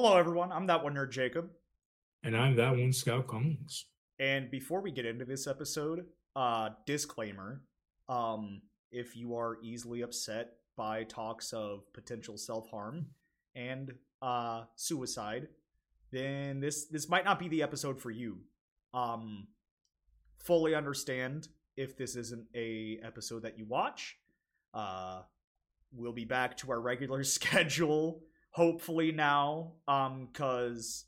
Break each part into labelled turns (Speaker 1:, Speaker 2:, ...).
Speaker 1: Hello, everyone. I'm that one nerd, Jacob.
Speaker 2: And I'm that one Scout Cummings.
Speaker 1: And before we get into this episode, uh, disclaimer: um, if you are easily upset by talks of potential self harm and uh, suicide, then this this might not be the episode for you. Um, fully understand if this isn't a episode that you watch. Uh, we'll be back to our regular schedule hopefully now um because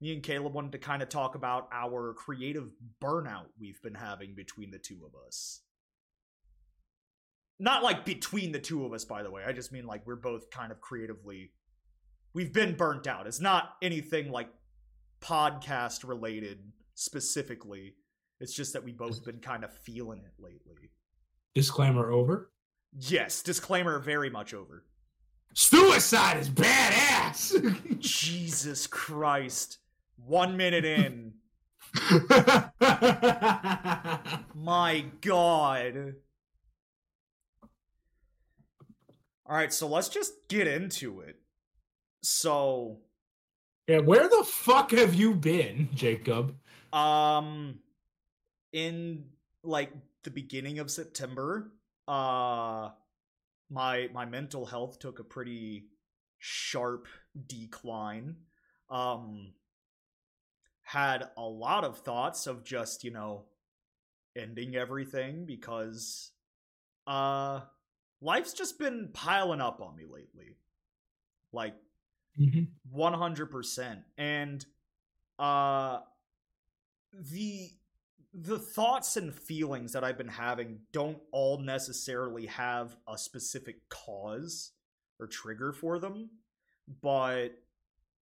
Speaker 1: me and caleb wanted to kind of talk about our creative burnout we've been having between the two of us. Not like between the two of us by the way i just mean like we're both kind of creatively we've been burnt out. It's not anything like podcast related specifically. It's just that we both been kind of feeling it lately.
Speaker 2: Disclaimer over.
Speaker 1: yes disclaimer very much over
Speaker 2: Suicide is badass.
Speaker 1: Jesus Christ. One minute in. My God. All right, so let's just get into it. So,
Speaker 2: yeah, where the fuck have you been, Jacob?
Speaker 1: um, in like the beginning of September, uh, my my mental health took a pretty sharp decline. Um, had a lot of thoughts of just you know ending everything because uh life's just been piling up on me lately. Like 100% and uh the the thoughts and feelings that i've been having don't all necessarily have a specific cause or trigger for them but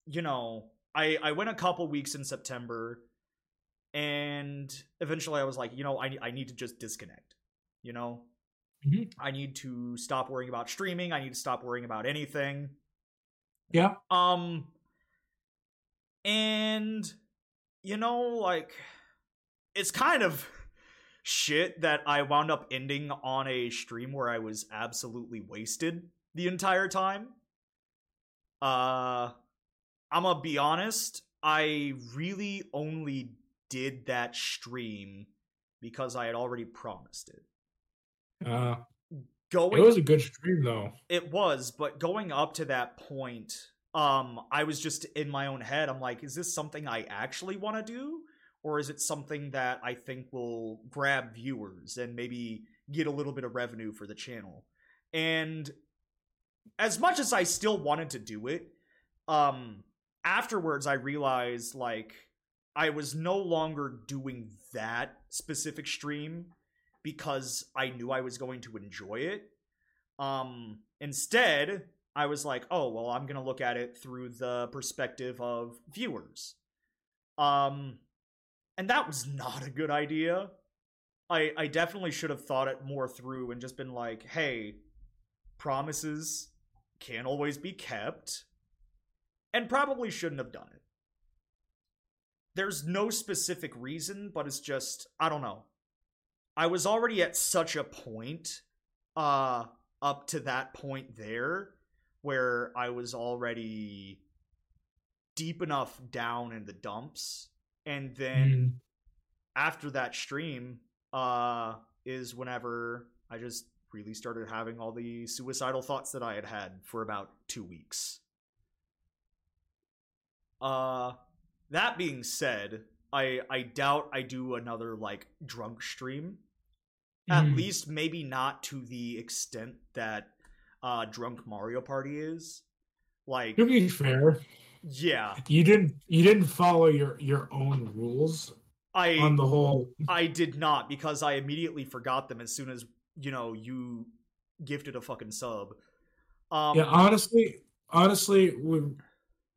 Speaker 1: you know i i went a couple weeks in september and eventually i was like you know i, I need to just disconnect you know
Speaker 2: Mhm.
Speaker 1: i need to stop worrying about streaming i need to stop worrying about anything
Speaker 2: Yeah.
Speaker 1: um and you know like it's kind of shit that I wound up ending on a stream where I was absolutely wasted the entire time. Uh I'm gonna be honest, I really only did that stream because I had already promised it.
Speaker 2: Uh,
Speaker 1: Going
Speaker 2: it was a good stream though.
Speaker 1: it was, but going up to that point, um, I was just in my own head. I'm like, is this something I actually want to do, or is it something that I think will grab viewers and maybe get a little bit of revenue for the channel? And as much as I still wanted to do it, um, afterwards I realized like I was no longer doing that specific stream because I knew I was going to enjoy it. Um, instead, I was like, oh, well, I'm going to look at it through the perspective of viewers. Um, and that was not a good idea. I, I definitely should have thought it more through and just been like, hey, promises can't always be kept. And probably shouldn't have done it. There's no specific reason, but it's just, I don't know. I was already at such a point uh up to that point there where I was already deep enough down in the dumps and then
Speaker 2: Mm.
Speaker 1: after that stream uh is whenever I just really started having all the suicidal thoughts that I had had for about 2 weeks. Uh that being said, I I doubt I do another like drunk stream. At
Speaker 2: Mm.
Speaker 1: least maybe not to the extent that uh drunk Mario Party is. Like
Speaker 2: To be fair,
Speaker 1: yeah,
Speaker 2: you didn't you didn't follow your your own rules
Speaker 1: I
Speaker 2: on the whole.
Speaker 1: I did not because I immediately forgot them as soon as you know you gifted a fucking sub. Um,
Speaker 2: Yeah, honestly, honestly, when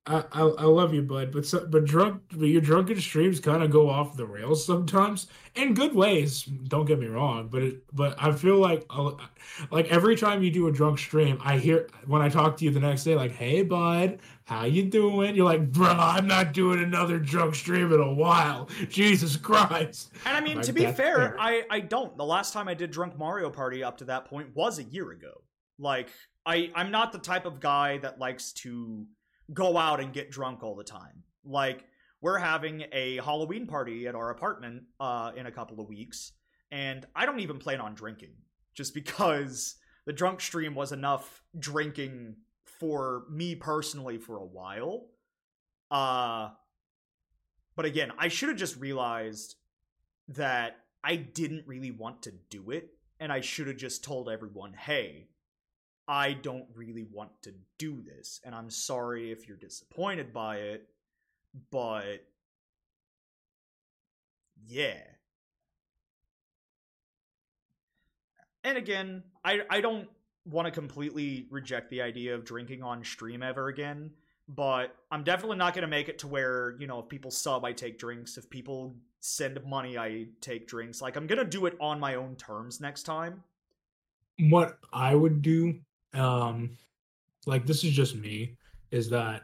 Speaker 2: I, I I love you, bud, but so, but drunk, but your drunken streams kind of go off the rails sometimes in good ways. Don't get me wrong, but it, but I feel like like every time you do a drunk stream, I hear when I talk to you the next day, like, "Hey, bud, how you doing?" You're like, "Bro, I'm not doing another drunk stream in a while." Jesus Christ!
Speaker 1: and I mean
Speaker 2: Like,
Speaker 1: to be fair,
Speaker 2: fair.
Speaker 1: I I don't. The last time I did drunk Mario Party up to that point was a year ago. Like I I'm not the type of guy that likes to go out and get drunk all the time. Like we're having a Halloween party at our apartment uh, in a couple of weeks, and I don't even plan on drinking just because the drunk stream was enough drinking for me personally for a while. Uh but again, I should have just realized that I didn't really want to do it and I should have just told everyone, "Hey, I don't really want to do this and I'm sorry if you're disappointed by it, but yeah. And again, I I don't want to completely reject the idea of drinking on stream ever again, but I'm definitely not going to make it to where, you know, if people sub I take drinks, if people send money I take drinks. Like I'm going to do it on my own terms next time.
Speaker 2: What I would do um like this is just me is that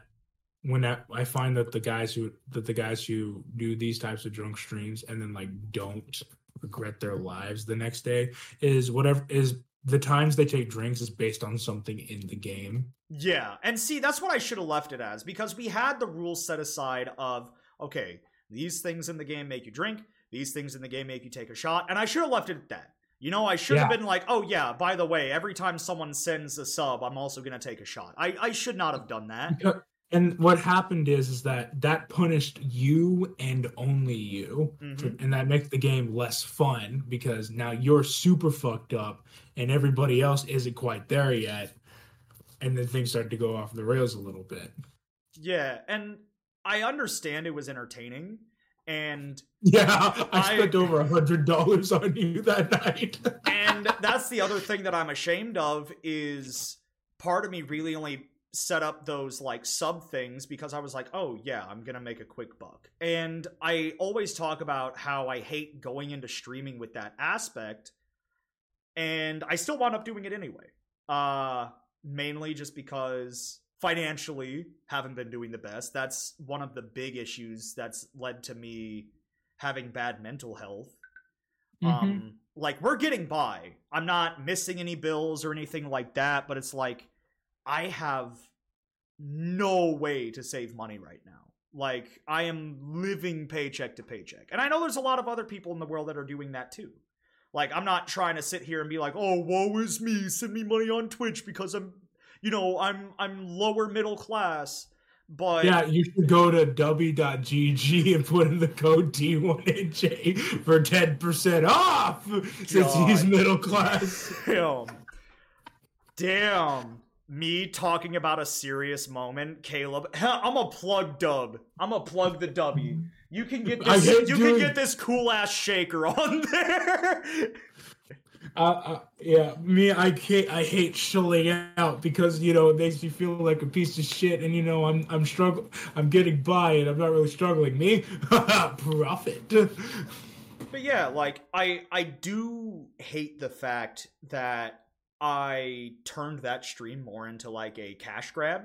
Speaker 2: when I, I find that the guys who that the guys who do these types of drunk streams and then like don't regret their lives the next day is whatever is the times they take drinks is based on something in the game.
Speaker 1: Yeah, and see that's what I should have left it as because we had the rules set aside of okay, these things in the game make you drink, these things in the game make you take a shot, and I should have left it at that. You know, I should have been like, oh yeah, by the way, every time someone sends a sub, I'm also gonna take a shot. I, I should not have done that.
Speaker 2: And what happened is is that that punished you and only you,
Speaker 1: Mhm.
Speaker 2: and that makes the game less fun because now you're super fucked up and everybody else isn't quite there yet, and then things start to go off the rails a little bit.
Speaker 1: Yeah, and I understand it was entertaining, and
Speaker 2: Yeah, I
Speaker 1: I-
Speaker 2: spent over a hundred dollars on you that night.
Speaker 1: and that's the other thing that I'm ashamed of is part of me really only set up those like sub things because I was like, oh yeah, I'm gonna make a quick buck. And I always talk about how I hate going into streaming with that aspect, and I still wound up doing it anyway. Uh mainly just because financially haven't been doing the best. That's one of the big issues that's led to me having bad mental health. Um like we're getting by. I'm not missing any bills or anything like that but it's like i have no way to save money right now. Like i am living paycheck to paycheck. And i know there's a lot of other people in the world that are doing that too. Like i'm not trying to sit here and be like oh woe is me. Send me money on twitch because i'm you know i'm i'm lower middle class but
Speaker 2: yeah, you should go to w.gg and put in the code D1AJ for 10% off since he's middle class.
Speaker 1: Damn. Damn. Me talking about a serious moment, Caleb. I'm a plug dub. I'm a plug the W. You can get this. You
Speaker 2: doing-
Speaker 1: can get this cool ass shaker on there.
Speaker 2: Uh, yeah, me, I hate, I hate shilling out because you know it makes me feel like a piece of shit, and you know I'm, I'm struggling, I'm getting by, and I'm not really struggling. Me, profit.
Speaker 1: but yeah, like I I do hate the fact that I turned that stream more into like a cash grab.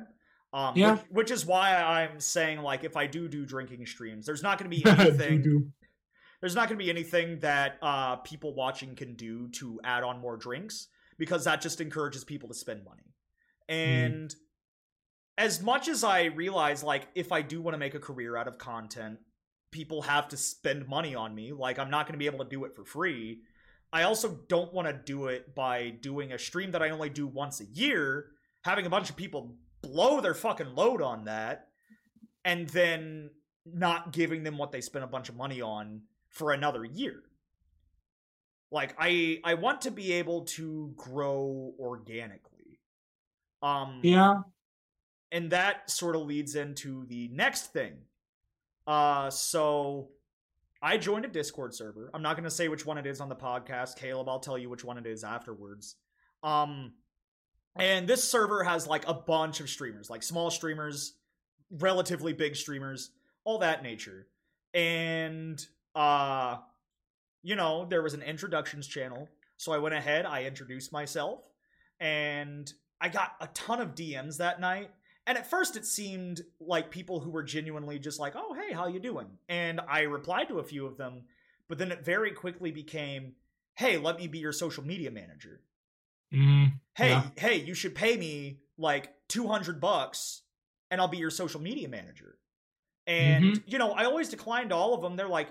Speaker 1: Um,
Speaker 2: Yeah.
Speaker 1: which, which is why I'm saying like if I do do drinking streams, there's not going to be anything. There's not going to be anything that uh, people watching can do to add on more drinks because that just encourages people to spend money. And as much as I realize, like, if I do want to make a career out of content, people have to spend money on me. Like, I'm not going to be able to do it for free. I also don't want to do it by doing a stream that I only do once a year, having a bunch of people blow their fucking load on that, and then not giving them what they spent a bunch of money on for another year. Like I I want to be able to grow organically. Um
Speaker 2: Yeah,
Speaker 1: and that sort of leads into the next thing. Uh so I joined a Discord server. I'm not going to say which one it is on the podcast. Caleb, I'll tell you which one it is afterwards. Um and this server has like a bunch of streamers, like small streamers, relatively big streamers, all that nature. And uh you know, there was an introductions channel. So I went ahead, I introduced myself, and I got a ton of DMs that night. And at first it seemed like people who were genuinely just like, "Oh, hey, how you doing?" And I replied to a few of them, but then it very quickly became, "Hey, let me be your social media manager."
Speaker 2: Mm,
Speaker 1: Hey,
Speaker 2: Yeah.
Speaker 1: hey, you should pay me like 200 bucks and I'll be your social media manager. And
Speaker 2: Mhm.
Speaker 1: you know, I always declined all of them. They're like,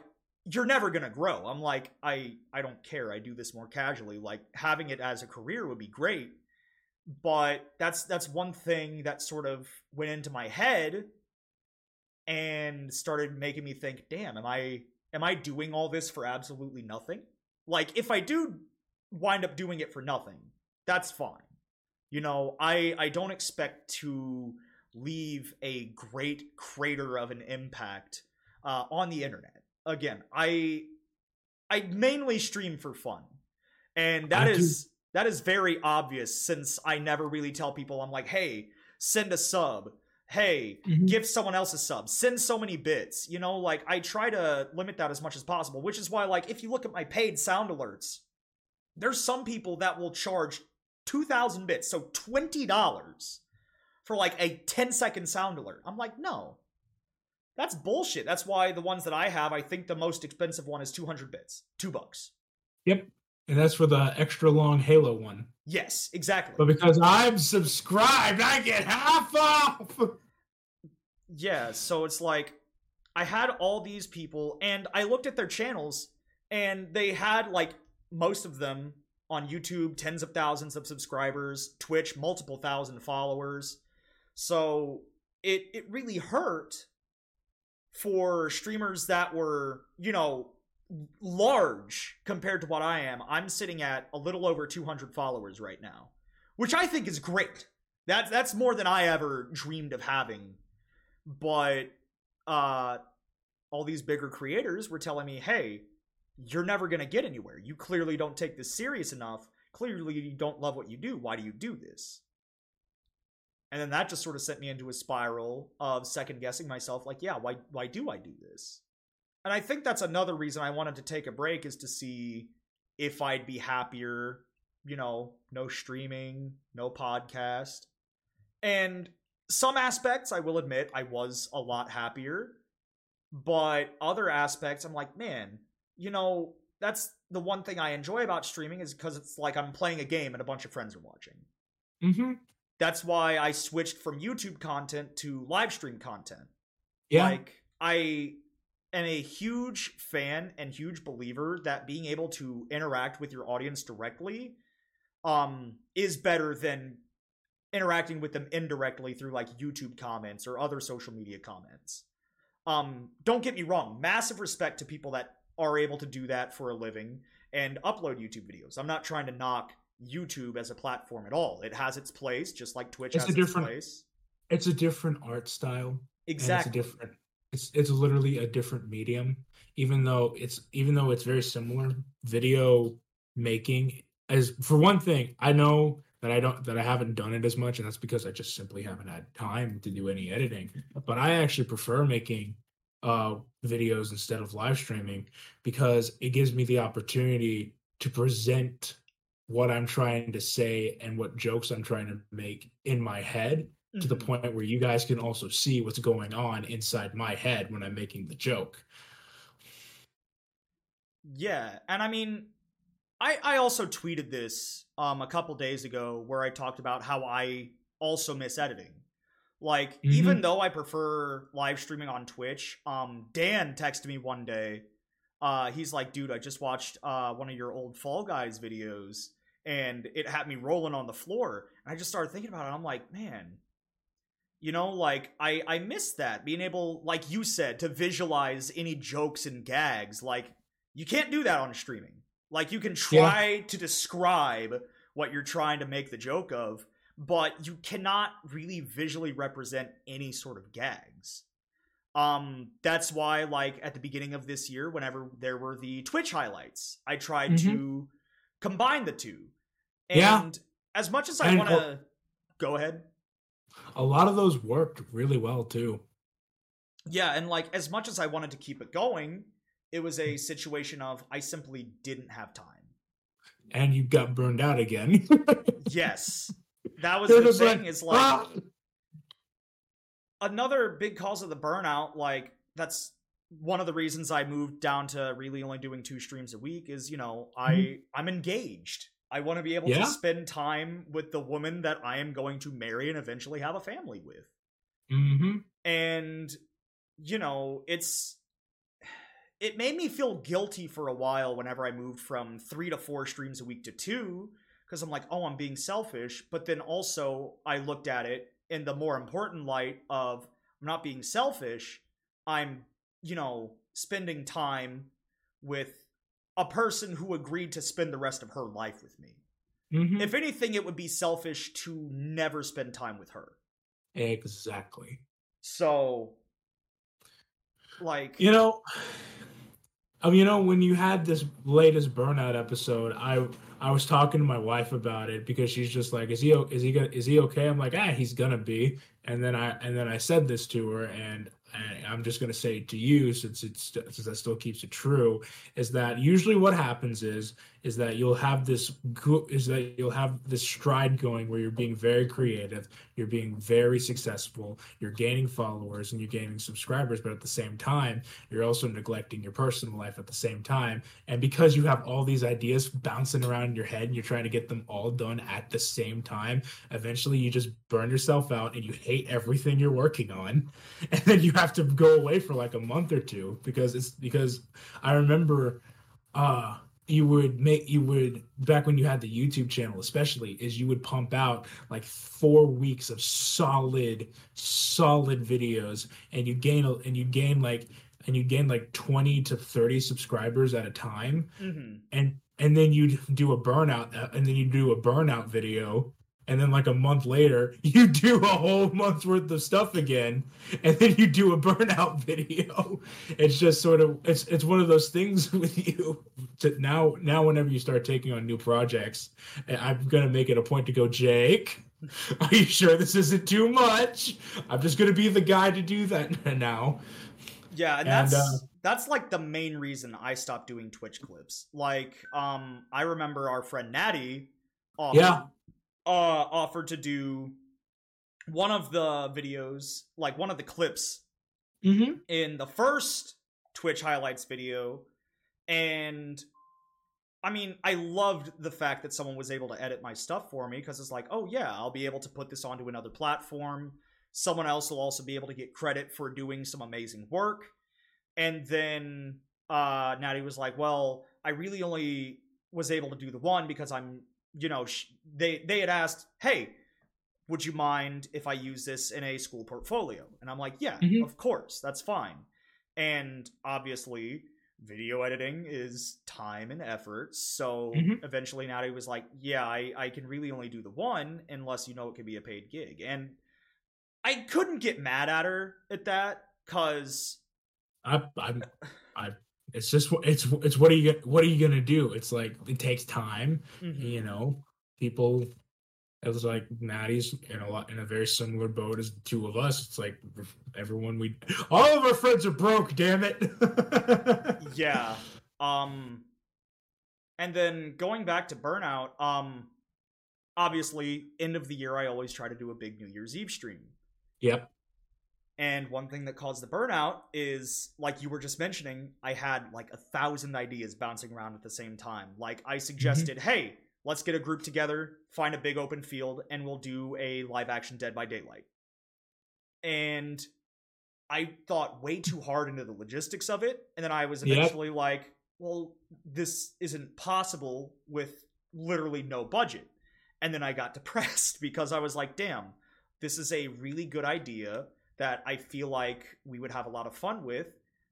Speaker 1: you're never gonna grow. I'm like, I I don't care. I do this more casually. Like having it as a career would be great, but that's that's one thing that sort of went into my head and started making me think, damn, am I am I doing all this for absolutely nothing? Like if I do wind up doing it for nothing, that's fine. You know, I I don't expect to leave a great crater of an impact uh, on the internet. Again, I I mainly stream for fun, and that
Speaker 2: I
Speaker 1: is that is very obvious since I never really tell people I'm like, hey, send a sub. Hey,
Speaker 2: Mhm.
Speaker 1: give someone else a sub. Send so many bits. You know, like I try to limit that as much as possible, which is why, like, if you look at my paid sound alerts, there's some people that will charge 2,000 bits, so $20 for like a 10 second sound alert. I'm like, no. That's bullshit. That's why the ones that I have, I think the most expensive one is 200 bits. Two bucks.
Speaker 2: Yep. And that's for the extra long Halo one.
Speaker 1: Yes, exactly.
Speaker 2: But because I'm subscribed, I get half off.
Speaker 1: Yeah, so it's like I had all these people and I looked at their channels and they had like most of them on YouTube, tens of thousands of subscribers, Twitch, multiple thousand followers. So it it really hurt for streamers that were, you know, large compared to what I am. I'm sitting at a little over 200 followers right now, which I think is great. That's that's more than I ever dreamed of having. But uh all these bigger creators were telling me, "Hey, you're never going to get anywhere. You clearly don't take this serious enough. Clearly you don't love what you do. Why do you do this?" And then that just sort of sent me into a spiral of second guessing myself like, "Yeah, why why do I do this?" And I think that's another reason I wanted to take a break is to see if I'd be happier, you know, no streaming, no podcast. And some aspects, I will admit, I was a lot happier. But other aspects, I'm like, man, you know, that's the one thing I enjoy about streaming is because it's like I'm playing a game and a bunch of friends are watching.
Speaker 2: Mm-hmm.
Speaker 1: That's why I switched from YouTube content to live stream content.
Speaker 2: Yeah.
Speaker 1: Like I am a huge fan and huge believer that being able to interact with your audience directly um is better than interacting with them indirectly through like YouTube comments or other social media comments. Um don't get me wrong, massive respect to people that are able to do that for a living and upload YouTube videos. I'm not trying to knock YouTube as a platform at all. It has its place just like Twitch
Speaker 2: It's
Speaker 1: has
Speaker 2: a
Speaker 1: its place.
Speaker 2: it's a different art style.
Speaker 1: Exactly.
Speaker 2: it's a different it's it's literally a different medium even though it's even though it's very similar video making as for one thing i know that i don't that i haven't done it as much and that's because i just simply haven't had time to do any editing but i actually prefer making uh videos instead of live streaming because it gives me the opportunity to present what i'm trying to say and what jokes i'm trying to make in my head to the
Speaker 1: Mhm.
Speaker 2: point where you guys can also see what's going on inside my head when I'm making the joke.
Speaker 1: Yeah, and I mean, I I also tweeted this um a couple days ago where I talked about how I also miss editing. Like
Speaker 2: Mhm.
Speaker 1: even though I prefer live streaming on Twitch, um Dan texted me one day. Uh he's like, "Dude, I just watched uh one of your old Fall Guys videos and it had me rolling on the floor." And I just started thinking about it. I'm like, "Man, you know like i i miss that being able like you said to visualize any jokes and gags like you can't do that on streaming like you can try to describe what you're trying to make the joke of but you cannot really visually represent any sort of gags um that's why like at the beginning of this year whenever there were the twitch highlights i tried
Speaker 2: Mhm.
Speaker 1: to combine the two and
Speaker 2: Yeah.
Speaker 1: as much as i want to go ahead
Speaker 2: A lot of those worked really well too.
Speaker 1: Yeah, and like as much as I wanted to keep it going, it was a situation of I simply didn't have time.
Speaker 2: And you got burned out again.
Speaker 1: Yes. That was
Speaker 2: They're
Speaker 1: the thing
Speaker 2: like,
Speaker 1: is like
Speaker 2: "Ah!"
Speaker 1: another big cause of the burnout, like that's one of the reasons I moved down to really only doing two streams a week is, you know, I I'm engaged. I want to be able
Speaker 2: Yeah.
Speaker 1: to spend time with the woman that I am going to marry and eventually have a family with.
Speaker 2: Mm-hmm.
Speaker 1: and you know it's it made me feel guilty for a while whenever i moved from three to four streams a week to two because i'm like oh i'm being selfish but then also i looked at it in the more important light of i'm not being selfish i'm you know spending time with a person who agreed to spend the rest of her life with me
Speaker 2: Mm-hmm.
Speaker 1: if anything it would be selfish to never spend time with her
Speaker 2: exactly.
Speaker 1: so like
Speaker 2: You know, um, you know, when you had this latest burnout episode, I I was talking to my wife about it because she's just like, "Is he is he gonna is he okay?" I'm like, "Ah, he's gonna be." And then I and then I said this to her, and, and I'm just gonna say to you since it's since that still keeps it true, is that usually what happens is is that you'll have this is that you'll have this stride going where you're being very creative, you're being very successful, you're gaining followers and you're gaining subscribers, but at the same time, you're also neglecting your personal life at the same time. And because you have all these ideas bouncing around in your head and you're trying to get them all done at the same time, eventually you just burn yourself out and you hate everything you're working on. And then you have to go away for like a month or two because it's because I remember uh you would make you would back when you had the YouTube channel especially is you would pump out like 4 weeks of solid solid videos and you gain and you gain like and you gain like 20 to 30 subscribers at a time
Speaker 1: mhm.
Speaker 2: and and then you'd do a burnout uh, and then you do a burnout video and then like a month later you do a whole month's worth of stuff again and then you do a burnout video it's just sort of it's it's one of those things with you to now now whenever you start taking on new projects i'm gonna make it a point to go jake are you sure this isn't too much i'm just gonna be the guy to do that now
Speaker 1: Yeah, and
Speaker 2: And,
Speaker 1: that's
Speaker 2: uh,
Speaker 1: that's like the main reason I stopped doing Twitch clips. Like, um, I remember our friend Natty, offered,
Speaker 2: Yeah.
Speaker 1: Uh, offered to do one of the videos, like one of the clips
Speaker 2: mm-hmm
Speaker 1: in the first Twitch highlights video, and I mean, I loved the fact that someone was able to edit my stuff for me because it's like, oh yeah, I'll be able to put this onto another platform. Someone else will also be able to get credit for doing some amazing work. And then uh Natty was like, "Well, I really only was able to do the one because I'm, you know, sh- they they had asked, "Hey, would you mind if I use this in a school portfolio?" And I'm like, "Yeah,
Speaker 2: Mhm.
Speaker 1: of course, that's fine." And obviously, video editing is time and effort. So
Speaker 2: Mhm.
Speaker 1: eventually, Natty was like, "Yeah, I I can really only do the one unless you know it can be a paid gig." And I couldn't get mad at her at that because
Speaker 2: I, I'm, I. It's just it's it's what are you what are you gonna do? It's like it takes time, you know. People, it was like Maddie's in a lot in a very similar boat as the two of us. It's like everyone we all of our friends are broke. Damn it.
Speaker 1: yeah um and then going back to burnout um obviously end of the year i always try to do a big new year's eve stream
Speaker 2: Yep.
Speaker 1: And one thing that caused the burnout is like you were just mentioning i had like a thousand ideas bouncing around at the same time. Like i mm-hmm. suggested hey let's get a group together find a big open field and we'll do a live action dead by daylight. And i thought way too hard into the logistics of it. And then i was
Speaker 2: Yep.
Speaker 1: eventually like well this isn't possible with literally no budget. And then i got depressed because i was like damn this is a really good idea that I feel like we would have a lot of fun with,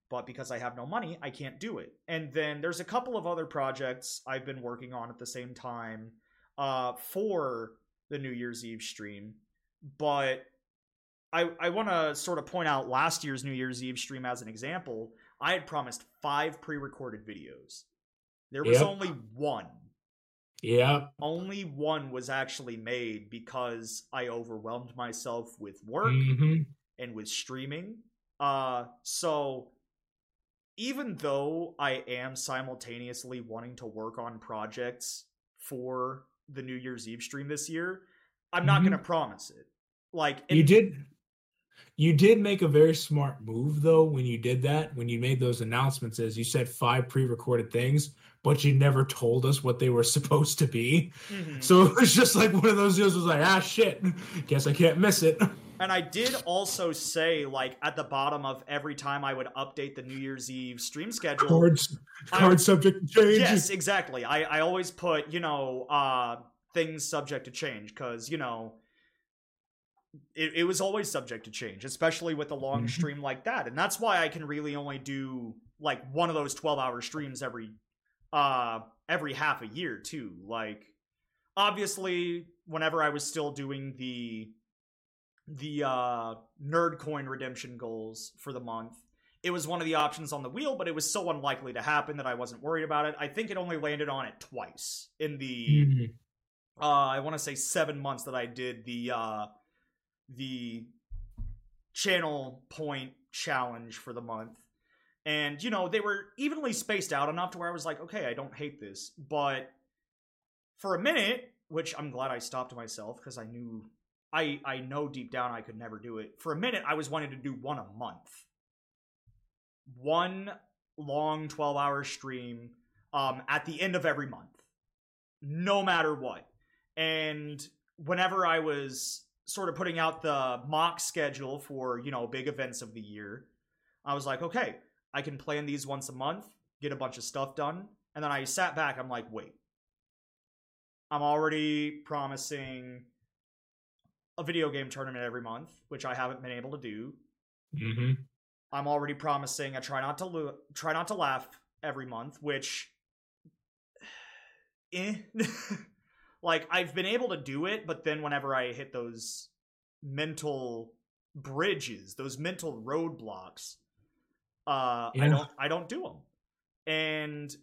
Speaker 1: but because I have no money, I can't do it. And then there's a couple of other projects I've been working on at the same time uh, for the New Year's Eve stream, but I I want to sort of point out last year's New Year's Eve stream as an example. I had promised five pre-recorded videos. There was
Speaker 2: Yep.
Speaker 1: only one
Speaker 2: Yeah.
Speaker 1: only one was actually made because I overwhelmed myself with work
Speaker 2: hmm
Speaker 1: and with streaming. Uh so even though I am simultaneously wanting to work on projects for the New Year's Eve stream this year, I'm not
Speaker 2: Mhm.
Speaker 1: going to promise it. Like
Speaker 2: You did. You did make a very smart move though when you did that. When you made those announcements, as you said, five pre-recorded things, but you never told us what they were supposed to be.
Speaker 1: Mhm.
Speaker 2: So it was just like one of those deals. Was like, ah, shit. Guess I can't miss it.
Speaker 1: And I did also say, like, at the bottom of every time I would update the New Year's Eve stream schedule.
Speaker 2: Cards, card subject change.
Speaker 1: Yes, exactly. I, I always put, you know, uh, things subject to change because, you know, it, it was always subject to change, especially with a long
Speaker 2: Mhm.
Speaker 1: stream like that. And that's why I can really only do like one of those 12 hour streams every uh every half a year too. Like obviously whenever I was still doing the the uh nerd coin redemption goals for the month, it was one of the options on the wheel, but it was so unlikely to happen that I wasn't worried about it. I think it only landed on it twice in the
Speaker 2: Mhm.
Speaker 1: uh I want to say 7 months that I did the uh the channel point challenge for the month. And you know, they were evenly spaced out enough to where I was like, okay, I don't hate this, but for a minute, which I'm glad I stopped myself because I knew I I know deep down I could never do it. For a minute, I was wanting to do one a month. One long 12-hour stream um at the end of every month. No matter what. And whenever I was sort of putting out the mock schedule for, you know, big events of the year, I was like, okay, I can plan these once a month, get a bunch of stuff done. And then I sat back, I'm like, wait. I'm already promising a video game tournament every month, which I haven't been able to do.
Speaker 2: Mhm.
Speaker 1: I'm already promising a try not to lo- try not to laugh every month, which eh. like I've been able to do it, but then whenever I hit those mental bridges, those mental roadblocks, uh I don't I don't do them. And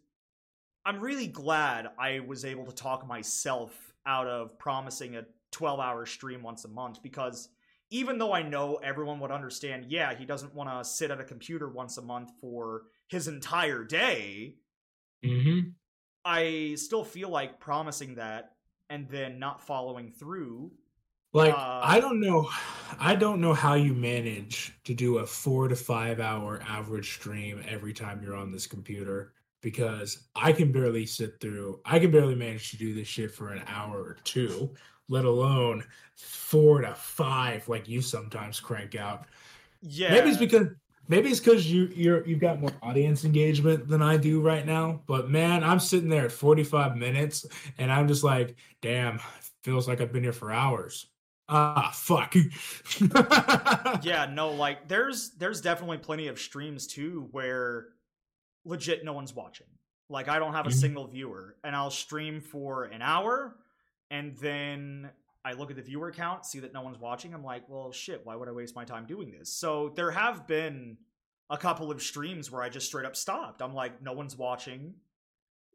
Speaker 1: I'm really glad I was able to talk myself out of promising a 12-hour stream once a month because even though I know everyone would understand, yeah, he doesn't want to sit at a computer once a month for his entire day,
Speaker 2: Mhm.
Speaker 1: I still feel like promising that and then not following through.
Speaker 2: Like
Speaker 1: Uh,
Speaker 2: I don't know, I don't know how you manage to do a four to five hour average stream every time you're on this computer because I can barely sit through. I can barely manage to do this shit for an hour or two, let alone four to five like you sometimes crank out.
Speaker 1: Yeah.
Speaker 2: Maybe it's because maybe it's because you you're you've got more audience engagement than I do right now. But man, I'm sitting there at 45 minutes and I'm just like, damn, feels like I've been here for hours. Ah, fuck.
Speaker 1: yeah, no, like there's there's definitely plenty of streams too where legit no one's watching. Like I don't have a
Speaker 2: Mhm.
Speaker 1: single viewer and I'll stream for an hour and then I look at the viewer count, see that no one's watching. I'm like, well, shit, why would I waste my time doing this? So there have been a couple of streams where I just straight up stopped. I'm like, no one's watching.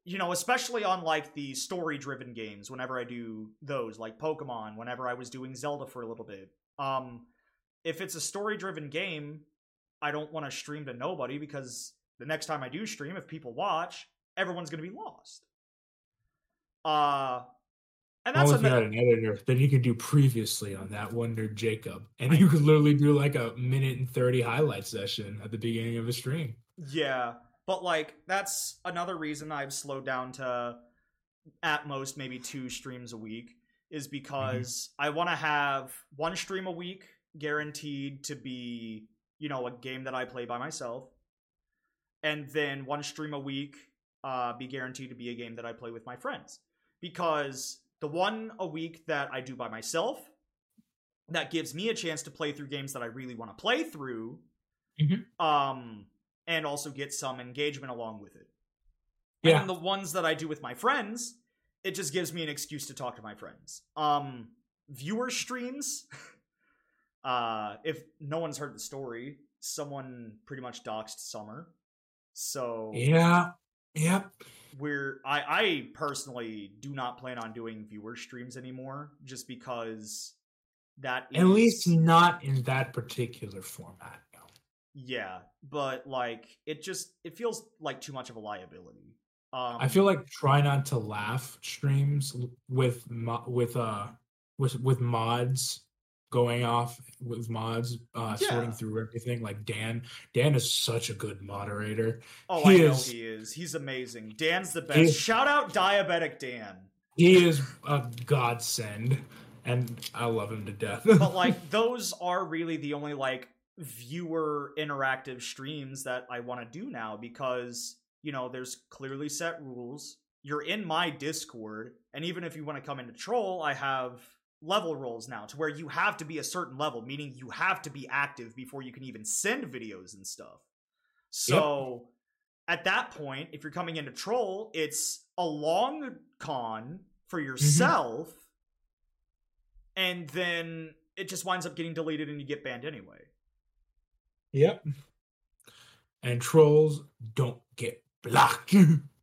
Speaker 1: You know, especially on like the story driven games, whenever I do those, like Pokemon, whenever I was doing Zelda for a little bit. Um, if it's a story driven game, I don't want to stream to nobody because the next time I do stream, if people watch, everyone's going to be lost. Uh, and that's
Speaker 2: Well, if you had an editor, then you could do previously on that one Wonder Jacob, and you could literally do like a minute and thirty highlight session at the beginning of a stream.
Speaker 1: Yeah, but like that's another reason I've slowed down to at most maybe two streams a week is because I want to have one stream a week guaranteed to be, you know, a game that I play by myself. And then one stream a week uh, be guaranteed to be a game that I play with my friends. Because the one a week that I do by myself, that gives me a chance to play through games that I really want to play through.
Speaker 2: Mhm.
Speaker 1: Um, and also get some engagement along with it.
Speaker 2: Yeah.
Speaker 1: And the ones that I do with my friends, it just gives me an excuse to talk to my friends. Um, viewer streams. uh, if no one's heard the story, someone pretty much doxed Summer. So
Speaker 2: Yeah, yep.
Speaker 1: we're I I personally do not plan on doing viewer streams anymore, just because that
Speaker 2: At least not in that particular format. No.
Speaker 1: yeah, but like it just it feels like too much of a liability. Um,
Speaker 2: I feel like try not to laugh streams with with uh with with mods going off with mods uh
Speaker 1: Yeah.
Speaker 2: sorting through everything like Dan Dan is such a good moderator.
Speaker 1: Oh,
Speaker 2: He
Speaker 1: I know
Speaker 2: is-
Speaker 1: he is. He's amazing. Dan's the best.
Speaker 2: He-
Speaker 1: Shout out Diabetic Dan.
Speaker 2: He is a godsend and I love him to death.
Speaker 1: but like those are really the only like viewer interactive streams that I want to do now because you know there's clearly set rules. You're in my Discord, and even if you want to come into troll, I have level roles now to where you have to be a certain level, meaning you have to be active before you can even send videos and stuff. So at that point, if you're coming into troll, it's a long con for mm-hmm. yourself, and then it just winds up getting deleted and you get banned anyway.
Speaker 2: Yep. And trolls don't get blocked.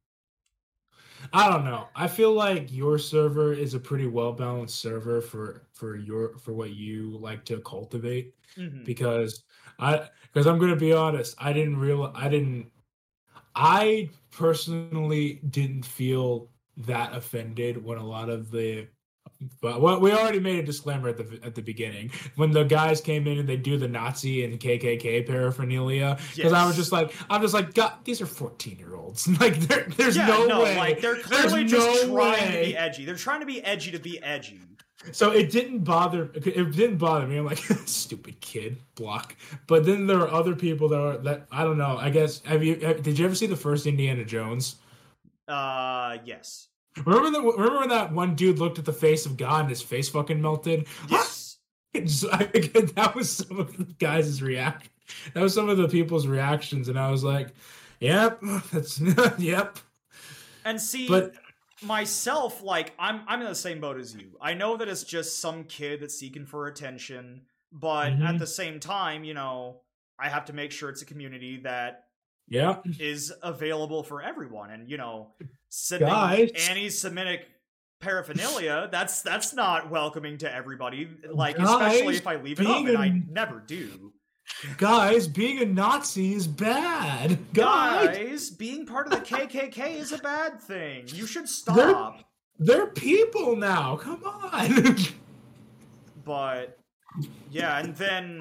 Speaker 2: I don't know. I feel like your server is a pretty well balanced server for for your for what you like to cultivate
Speaker 1: Mhm.
Speaker 2: because I because I'm gonna be honest, I didn't real I didn't I personally didn't feel that offended when a lot of the but well, we already made a disclaimer at the at the beginning when the guys came in and they do the Nazi and KKK paraphernalia because I was just like I'm just like God these are 14 year olds like there, there's
Speaker 1: yeah,
Speaker 2: no, way
Speaker 1: like they're
Speaker 2: There's
Speaker 1: clearly just
Speaker 2: no
Speaker 1: trying to be edgy. They're trying to be edgy to be edgy.
Speaker 2: So it didn't bother. It didn't bother me. I'm like, stupid kid, block. But then there are other people that are that I don't know. I guess have you? Have, did you ever see the first Indiana Jones?
Speaker 1: Uh, yes,
Speaker 2: Remember that? Remember when that one dude looked at the face of God and his face fucking melted?
Speaker 1: yes.
Speaker 2: That was some of the guys' react. That was some of the people's reactions, and I was like, "Yep, that's yep."
Speaker 1: And see,
Speaker 2: But
Speaker 1: myself, like I'm, I'm in the same boat as you. I know that it's just some kid that's seeking for attention, but at
Speaker 2: Mhm.
Speaker 1: the same time, you know, I have to make sure it's a community that
Speaker 2: yeah,
Speaker 1: is available for everyone. And you know. anti-Semitic paraphernalia that's that's not welcoming to everybody. Like especially if I leave it up, and I never do.
Speaker 2: guys, being a Nazi is bad. Guys,
Speaker 1: Guys, being part of the KKK is a bad thing. You should stop.
Speaker 2: they're people now. Come on.
Speaker 1: but yeah and then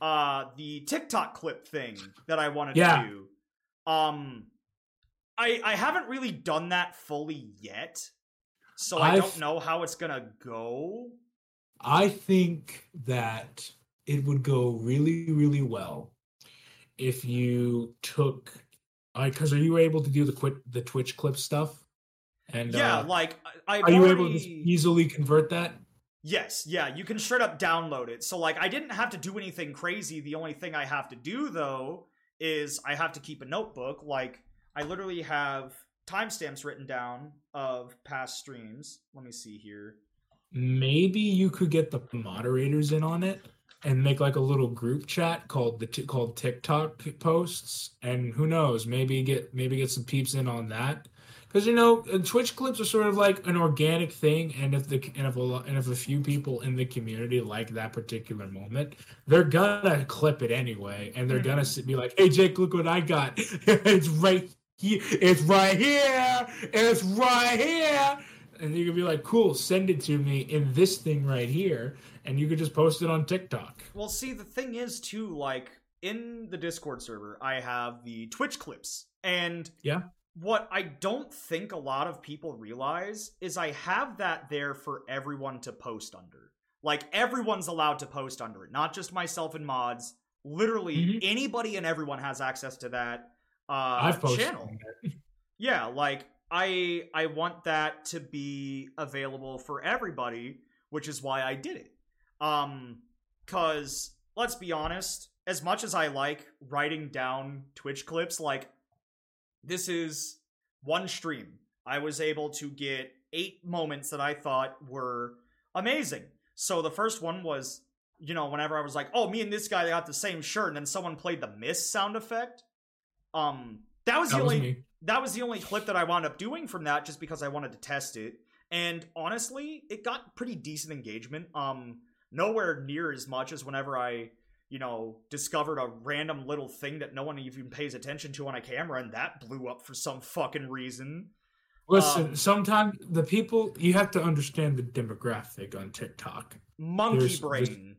Speaker 1: uh the tiktok clip thing that i wanted
Speaker 2: Yeah.
Speaker 1: to do um i i haven't really done that fully yet so i
Speaker 2: I've-
Speaker 1: don't know how it's gonna go
Speaker 2: I think that it would go really, really well if you took. Because are you able to do the quit the Twitch clip stuff? And
Speaker 1: yeah
Speaker 2: uh,
Speaker 1: like I- I've
Speaker 2: are you
Speaker 1: already...
Speaker 2: able to easily convert that?
Speaker 1: Yes, yeah, you can straight up download it. So like I didn't have to do anything crazy. The only thing I have to do though is I have to keep a notebook. Like I literally have timestamps written down of past streams. Let me see here.
Speaker 2: Maybe you could get the moderators in on it and make like a little group chat called the t- called TikTok posts, and who knows, maybe get maybe get some peeps in on that. Because you know, uh, Twitch clips are sort of like an organic thing, and if the and if a and if a few people in the community like that particular moment, they're gonna clip it anyway, and they're gonna be like, "Hey, Jake, look what I got! it's right here! It's right here! It's right here!" And you could be like, "Cool, send it to me in this thing right here," and you could just post it on TikTok.
Speaker 1: Well, see, the thing is too, like in the Discord server, I have the Twitch clips, and
Speaker 2: Yeah.
Speaker 1: what I don't think a lot of people realize is I have that there for everyone to post under. Like everyone's allowed to post under it, not just myself and mods. Literally
Speaker 2: Mhm.
Speaker 1: anybody and everyone has access to that uh,
Speaker 2: I've posted
Speaker 1: channel. Yeah, like I I want that to be available for everybody, which is why I did it. Um cuz let's be honest, as much as I like writing down Twitch clips, like this is one stream. I was able to get 8 moments that I thought were amazing. So the first one was you know, whenever I was like, "Oh, me and this guy got the same shirt," and then someone played the miss sound effect. Um, that was
Speaker 2: That
Speaker 1: the
Speaker 2: was
Speaker 1: only
Speaker 2: me.
Speaker 1: that was the only clip that I wound up doing from that just because I wanted to test it. And honestly, it got pretty decent engagement. Um nowhere near as much as whenever I, you know, discovered a random little thing that no one even pays attention to on a camera and that blew up for some fucking reason.
Speaker 2: Listen,
Speaker 1: Um,
Speaker 2: sometimes the people you have to understand the demographic on TikTok.
Speaker 1: Monkey
Speaker 2: There's-
Speaker 1: brain.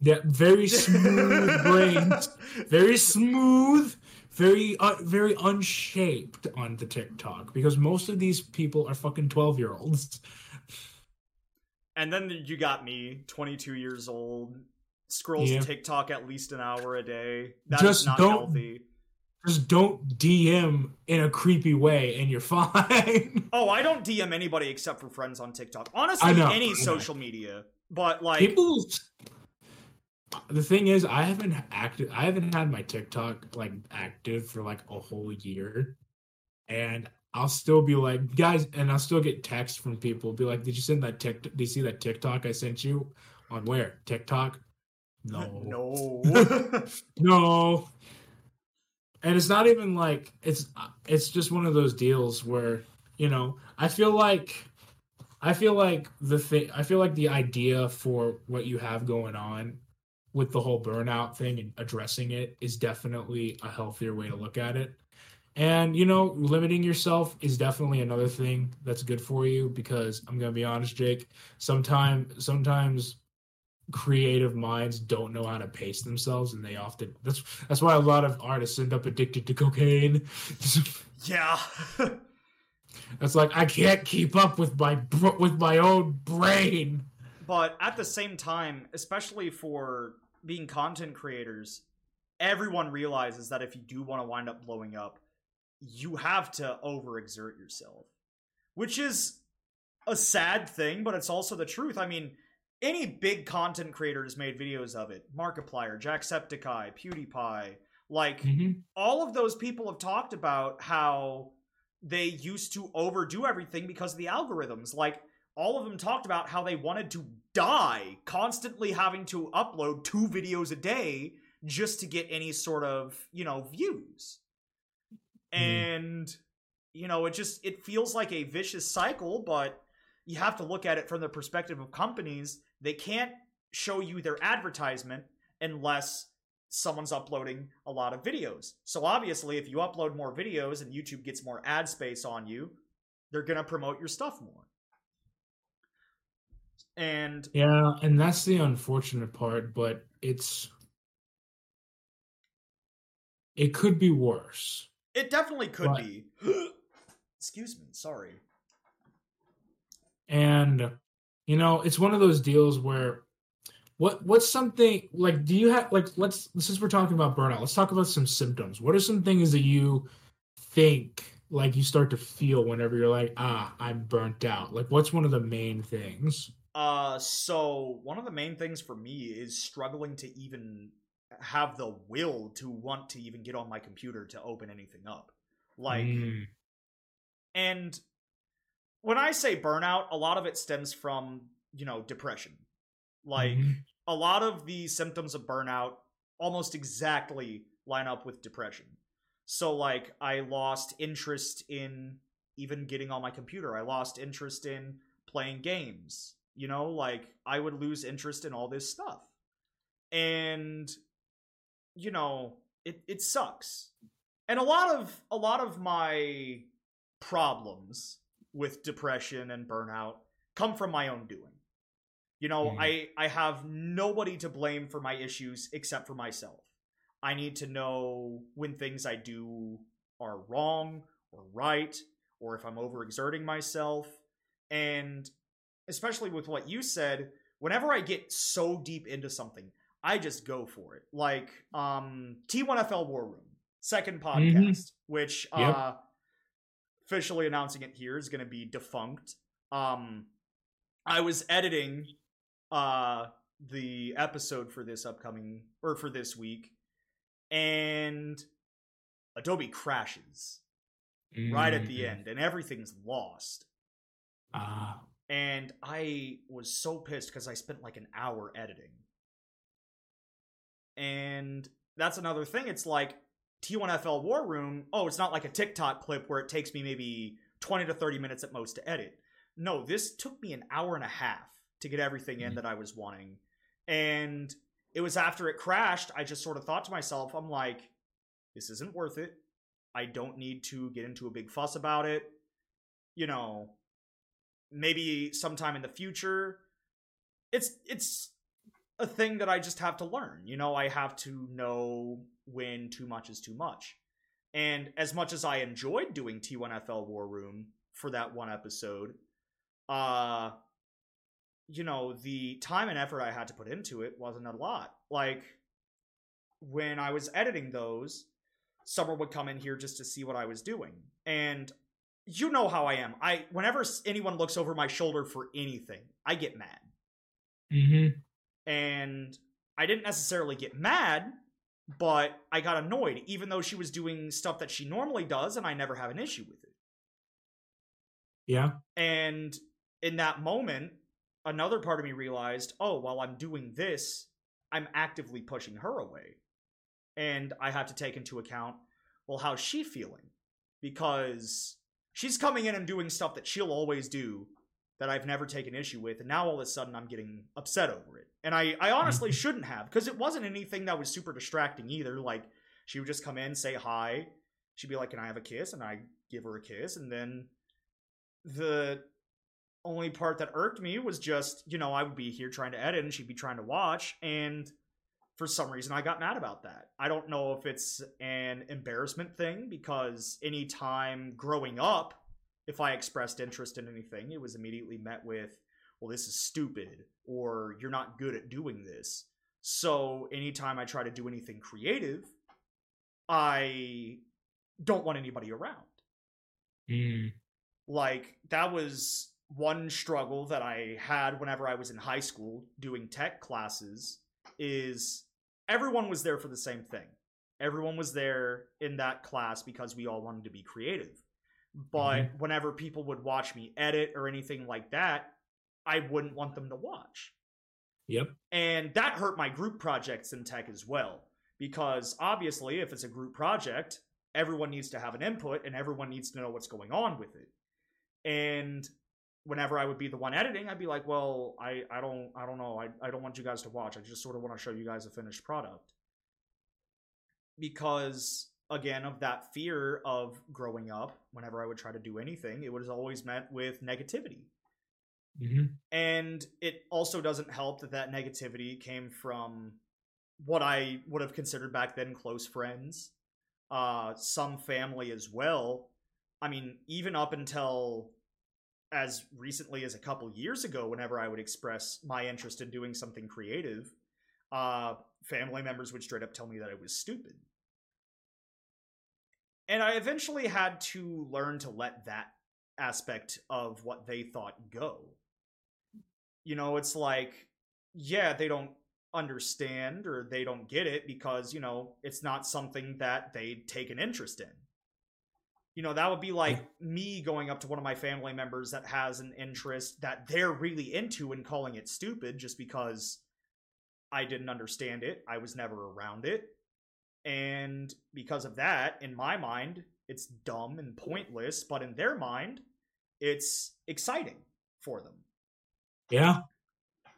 Speaker 2: Yeah, very smooth brains, very smooth, very uh, very unshaped on the TikTok because most of these people are fucking twelve year olds.
Speaker 1: And then you got me, 22 years old, scrolls
Speaker 2: Yeah.
Speaker 1: TikTok at least an hour a day. That's
Speaker 2: Just
Speaker 1: not
Speaker 2: don't-
Speaker 1: healthy.
Speaker 2: Just don't DM in a creepy way, and you're fine.
Speaker 1: Oh, I don't DM anybody except for friends on TikTok. Honestly,
Speaker 2: know,
Speaker 1: any social media. But like
Speaker 2: People. The thing is, I haven't acted. I haven't had my TikTok like active for like a whole year, and I'll still be like, guys, and I'll still get texts from people. Be like, did you send that TikTok? Did you see that TikTok I sent you? On where? TikTok? No.
Speaker 1: no.
Speaker 2: No. And it's not even like it's uh, it's just one of those deals where, you know, I feel like I feel like the thing I feel like the idea for what you have going on with the whole burnout thing and addressing it is definitely a healthier way to look at it. And you know, limiting yourself is definitely another thing that's good for you because I'm going to be honest, Jake, sometimes sometimes creative minds don't know how to pace themselves and they often that's that's why a lot of artists end up addicted to cocaine
Speaker 1: yeah.
Speaker 2: that's like i can't keep up with my with my own brain
Speaker 1: but at the same time, especially for being content creators, everyone realizes that if you do want to wind up blowing up, you have to overexert yourself. Which is a sad thing, but it's also the truth. I mean, any big content creator has made videos of it. Markiplier, Jacksepticeye, PewDiePie, like mm-hmm. all of those people have talked about how they used to overdo everything because of the algorithms. Like all of them talked about how they wanted to die constantly having to upload two videos a day just to get any sort of, you know, views.
Speaker 2: Mhm.
Speaker 1: And you know, it just it feels like a vicious cycle, but you have to look at it from the perspective of companies. They can't show you their advertisement unless someone's uploading a lot of videos. So obviously, if you upload more videos and YouTube gets more ad space on you, they're going to promote your stuff more. And
Speaker 2: yeah and that's the unfortunate part but it's it could be worse
Speaker 1: it definitely could
Speaker 2: Right.
Speaker 1: be. Excuse me, sorry.
Speaker 2: and you know it's one of those deals where what what's something like do you have like let's since we're talking about burnout let's talk about some symptoms what are some things that you think like you start to feel whenever you're like ah i'm burnt out like what's one of the main things
Speaker 1: Uh, so one of the main things for me is struggling to even have the will to want to even get on my computer to open anything up. Like,
Speaker 2: Mm,
Speaker 1: and when I say burnout, a lot of it stems from, you know, depression. Like,
Speaker 2: mhm,
Speaker 1: a lot of the symptoms of burnout almost exactly line up with depression. So, like, I lost interest in even getting on my computer. I lost interest in playing games. You know, like, I would lose interest in all this stuff. And, you know, it, it sucks. And a lot of a lot of my problems with depression and burnout come from my own doing. You know,
Speaker 2: Mhm.
Speaker 1: I I have nobody to blame for my issues except for myself. I need to know when things I do are wrong or right or if I'm overexerting myself and especially with what you said, whenever I get so deep into something, I just go for it. Like um T1FL War Room, second podcast, which
Speaker 2: Yep.
Speaker 1: uh officially announcing it here is going to be defunct. Um I was editing uh the episode for this upcoming or for this week and Adobe crashes right at the
Speaker 2: mm,
Speaker 1: end and everything's lost.
Speaker 2: ah
Speaker 1: And I was so pissed because I spent like an hour editing. And that's another thing. It's like T1FL War Room. Oh, it's not like a TikTok clip where it takes me maybe 20 to 30 minutes at most to edit. No, this took me an hour and a half to get everything in
Speaker 2: Mhm.
Speaker 1: that I was wanting. And it was after it crashed, I just sort of thought to myself, I'm like, this isn't worth it. I don't need to get into a big fuss about it. You know, maybe sometime in the future. It's it's a thing that I just have to learn. You know, I have to know when too much is too much. And as much as I enjoyed doing T1FL War Room for that one episode, uh you know, the time and effort I had to put into it wasn't a lot. Like when I was editing those, Summer would come in here just to see what I was doing. And you know how I am. I whenever anyone looks over my shoulder for anything, I get mad.
Speaker 2: Mm-hmm.
Speaker 1: And I didn't necessarily get mad, but I got annoyed even though she was doing stuff that she normally does and I never have an issue with it.
Speaker 2: Yeah.
Speaker 1: And in that moment, another part of me realized, oh, while I'm doing this, I'm actively pushing her away. And I have to take into account, well, how's she feeling? Because she's coming in and doing stuff that she'll always do that I've never taken issue with, and now all of a sudden I'm getting upset over it. And I, I honestly
Speaker 2: Mhm.
Speaker 1: shouldn't have, because it wasn't anything that was super distracting either. Like, she would just come in, say hi, she'd be like, Can I have a kiss? And I give her a kiss, and then the only part that irked me was just, you know, I would be here trying to edit and she'd be trying to watch. And for some reason, I got mad about that. I don't know if it's an embarrassment thing because anytime growing up, if I expressed interest in anything, it was immediately met with, well, this is stupid or you're not good at doing this. So anytime I try to do anything creative, I don't want anybody around
Speaker 2: Mm.
Speaker 1: like that was one struggle that i had whenever i was in high school doing tech classes is everyone was there for the same thing everyone was there in that class because we all wanted to be creative but mm-hmm. whenever people would watch me edit or anything like that i wouldn't want them to watch
Speaker 2: Yep.
Speaker 1: and that hurt my group projects in tech as well. Because obviously, if it's a group project, everyone needs to have an input and everyone needs to know what's going on with it. And whenever I would be the one editing, I'd be like, well, I, I don't I don't know. I, I don't want you guys to watch. I just sort of want to show you guys a finished product. Because again, of that fear of growing up, whenever I would try to do anything, it was always met with negativity
Speaker 2: Mm-hmm.
Speaker 1: and it also doesn't help that that negativity came from what i would have considered back then close friends uh some family as well i mean even up until as recently as a couple years ago whenever i would express my interest in doing something creative uh family members would straight up tell me that i was stupid. And i eventually had to learn to let that aspect of what they thought go. You know it's like yeah they don't understand or they don't get it because you know it's not something that they take an interest in you know that would be like me going up to one of my family members that has an interest that they're really into and calling it stupid just because i didn't understand it i was never around it and because of that in my mind it's dumb and pointless but in their mind it's exciting for them
Speaker 2: Yeah.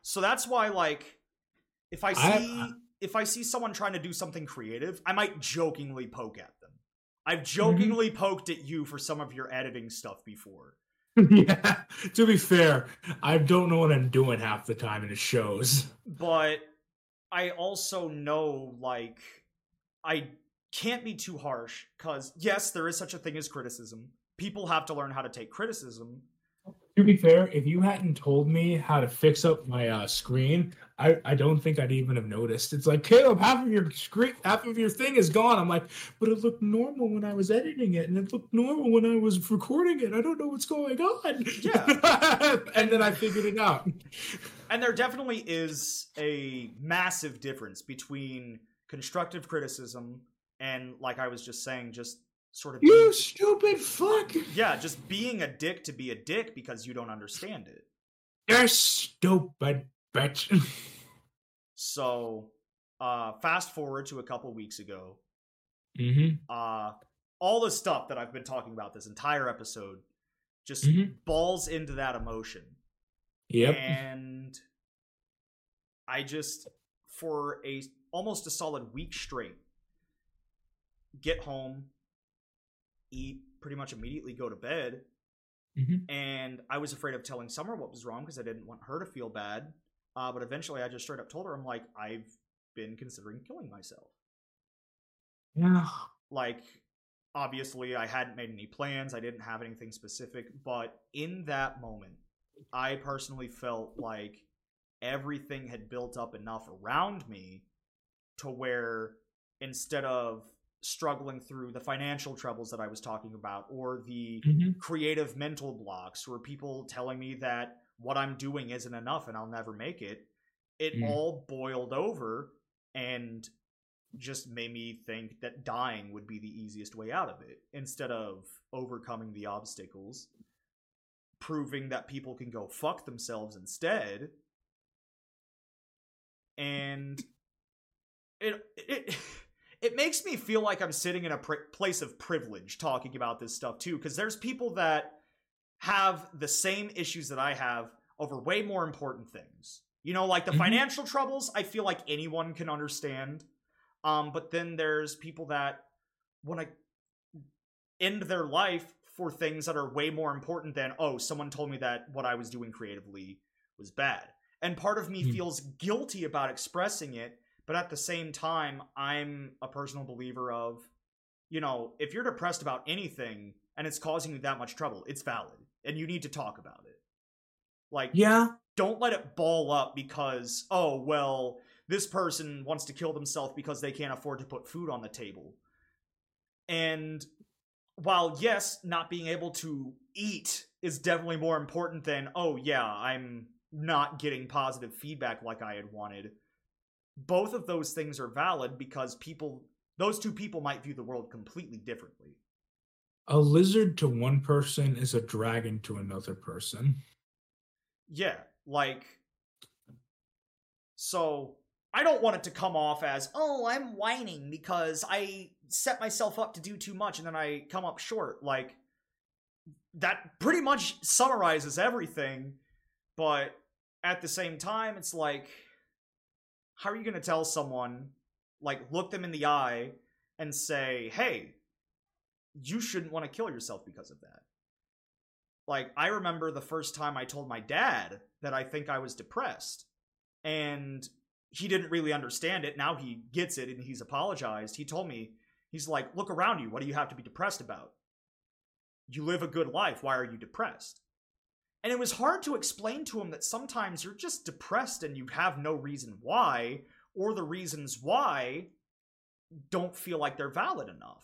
Speaker 1: so that's why, like, if I see
Speaker 2: I-
Speaker 1: if I see someone trying to do something creative, I might jokingly poke at them. I've
Speaker 2: Mm-hmm.
Speaker 1: jokingly poked at you for some of your editing stuff before.
Speaker 2: yeah. To be fair, I don't know what I'm doing half the time, and it shows.
Speaker 1: But I also know, like, I can't be too harsh because yes, there is such a thing as criticism. People have to learn how to take criticism.
Speaker 2: To be fair, if you hadn't told me how to fix up my uh, screen, I, I don't think I'd even have noticed. It's like Caleb, half of your screen, half of your thing is gone. I'm like, but it looked normal when I was editing it, and it looked normal when I was recording it. I don't know what's going on.
Speaker 1: Yeah.
Speaker 2: and then I figured it out.
Speaker 1: And there definitely is a massive difference between constructive criticism and, like I was just saying, just sort of
Speaker 2: You
Speaker 1: being-
Speaker 2: stupid fuck!
Speaker 1: yeah, just being a dick to be a dick because you don't understand it.
Speaker 2: You're stupid bitch.
Speaker 1: So, uh, fast forward to a couple weeks ago,
Speaker 2: mm-hmm.
Speaker 1: uh, all the stuff that I've been talking about this entire episode just
Speaker 2: Mhm.
Speaker 1: balls into that emotion.
Speaker 2: Yep.
Speaker 1: And I just, for a almost a solid week straight, get home, eat, pretty much immediately go to bed,
Speaker 2: Mhm.
Speaker 1: and I was afraid of telling Summer what was wrong because I didn't want her to feel bad. Uh, but eventually, I just straight up told her, "I'm like, I've been considering killing myself."
Speaker 2: Yeah.
Speaker 1: Like, obviously, I hadn't made any plans. I didn't have anything specific, but in that moment, I personally felt like everything had built up enough around me to where instead of struggling through the financial troubles that I was talking about or the
Speaker 2: Mhm.
Speaker 1: creative mental blocks or people telling me that what I'm doing isn't enough and I'll never make it, it
Speaker 2: Mm.
Speaker 1: all boiled over and just made me think that dying would be the easiest way out of it instead of overcoming the obstacles proving that people can go fuck themselves instead and it it it makes me feel like I'm sitting in a pr- place of privilege talking about this stuff too because there's people that have the same issues that I have over way more important things. You know, like the
Speaker 2: Mhm.
Speaker 1: financial troubles, I feel like anyone can understand. Um, but then there's people that want to end their life for things that are way more important than, oh, someone told me that what I was doing creatively was bad. And part of me
Speaker 2: Hmm.
Speaker 1: feels guilty about expressing it, but at the same time, I'm a personal believer of, you know, if you're depressed about anything and it's causing you that much trouble, it's valid and you need to talk about it. Like,
Speaker 2: Yeah,
Speaker 1: don't let it ball up because oh well this person wants to kill themselves because they can't afford to put food on the table and while yes not being able to eat is definitely more important than oh yeah i'm not getting positive feedback like i had wanted both of those things are valid because people those two people might view the world completely differently
Speaker 2: a lizard to one person is a dragon to another person.
Speaker 1: Yeah, like so I don't want it to come off as, "Oh, I'm whining because I set myself up to do too much and then I come up short." Like that pretty much summarizes everything, but at the same time it's like how are you going to tell someone like look them in the eye and say, "Hey, you shouldn't want to kill yourself because of that." like I remember the first time I told my dad that I think I was depressed and he didn't really understand it. Now he gets it and he's apologized. He told me, he's like, "Look around you. What do you have to be depressed about? You live a good life. Why are you depressed?" And it was hard to explain to him that sometimes you're just depressed and you have no reason why or the reasons why don't feel like they're valid enough.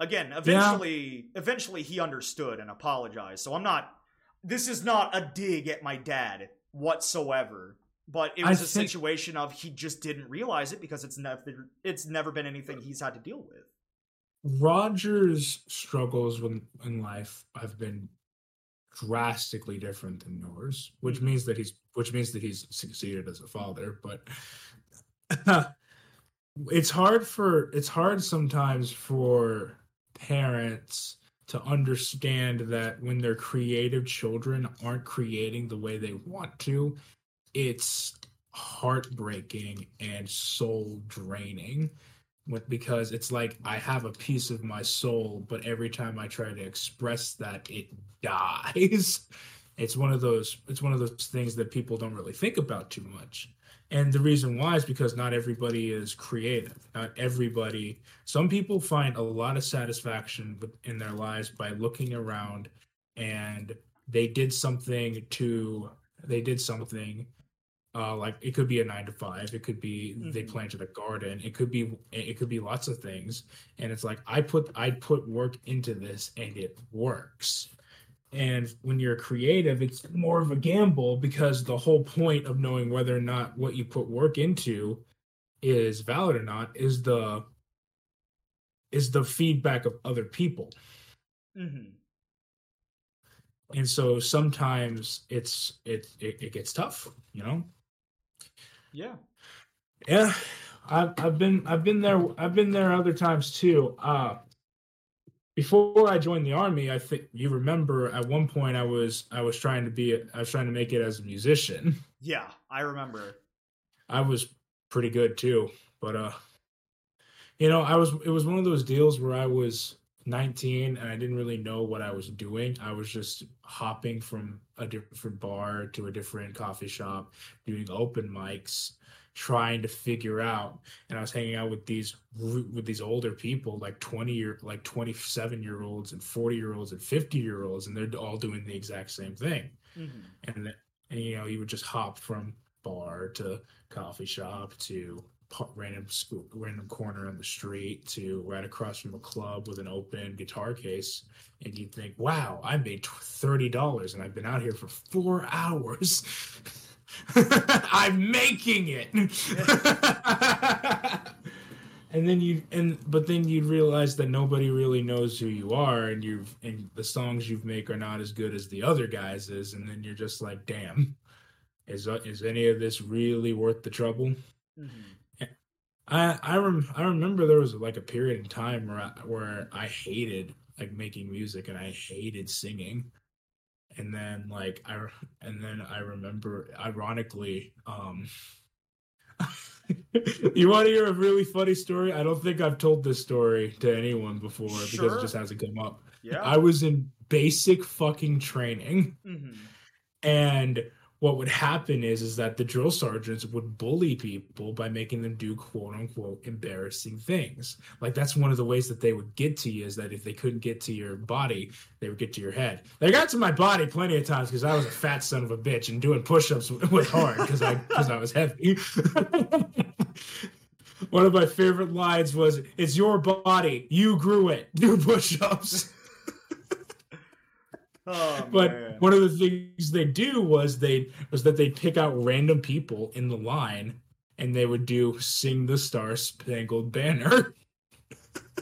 Speaker 1: Again eventually eventually he understood and apologized so i'm not this is not a dig at my dad whatsoever but it was a
Speaker 2: think-
Speaker 1: situation of he just didn't realize it because it's never it's never been anything he's had to deal with.
Speaker 2: Roger's struggles in life have been drastically different than yours, which
Speaker 1: Mhm.
Speaker 2: means that he's which means that he's succeeded as a father. But it's hard for it's hard sometimes for parents to understand that when their creative children aren't creating the way they want to, it's heartbreaking and soul draining with because it's like I have a piece of my soul, but every time I try to express that, it dies. It's one of those it's one of those things that people don't really think about too much. And the reason why is because not everybody is creative. Not everybody. Some people find a lot of satisfaction in their lives by looking around and they did something to they did something uh, like it could be a nine to five it could be they
Speaker 1: Mhm.
Speaker 2: planted a garden it could be it could be lots of things and it's like i put i put work into this and it works and when you're creative it's more of a gamble because the whole point of knowing whether or not what you put work into is valid or not is the is the feedback of other people
Speaker 1: mm-hmm.
Speaker 2: and so sometimes it's it it, it gets tough you know
Speaker 1: yeah
Speaker 2: Yeah, I've I've been I've been there I've been there other times too. Uh before I joined the army, I think you remember at one point I was I was trying to be I was trying to make it as a musician.
Speaker 1: yeah i remember
Speaker 2: I was pretty good too, but uh you know, I was it was one of those deals where I was 19 and I didn't really know what I was doing. I was just hopping from a different bar to a different coffee shop, doing open mics trying to figure out and i was hanging out with these with these older people like 20 year like 27 year olds and 40 year olds and 50 year olds and they're all doing the exact same thing
Speaker 1: Mm-hmm.
Speaker 2: and and you know you would just hop from bar to coffee shop to random school, random corner on the street to right across from a club with an open guitar case and you'd think wow i made $30 and i've been out here for four hours. I'm making it. And then you and but then you'd realize that nobody really knows who you are and you've and the songs you make are not as good as the other guys is and then you're just like damn. Is is any of this really worth the trouble?
Speaker 1: Mm-hmm.
Speaker 2: I i, rem- I remember there was like a period in time where I, where I hated like making music and i hated singing and then like i and then i remember ironically um you want to hear a really funny story? I don't think I've told this story to anyone before because it just hasn't come up.
Speaker 1: Yeah.
Speaker 2: I was in basic fucking training,
Speaker 1: mm-hmm.
Speaker 2: and what would happen is is that the drill sergeants would bully people by making them do quote unquote embarrassing things. Like that's one of the ways that they would get to you is that if they couldn't get to your body, they would get to your head. They got to my body plenty of times because I was a fat son of a bitch and doing push-ups was hard because I because I was heavy. One of my favorite lines was, "It's your body, you grew it. Do push-ups."
Speaker 1: Oh,
Speaker 2: but
Speaker 1: man.
Speaker 2: one of the things they do was they was that they'd pick out random people in the line and they would do sing the star spangled banner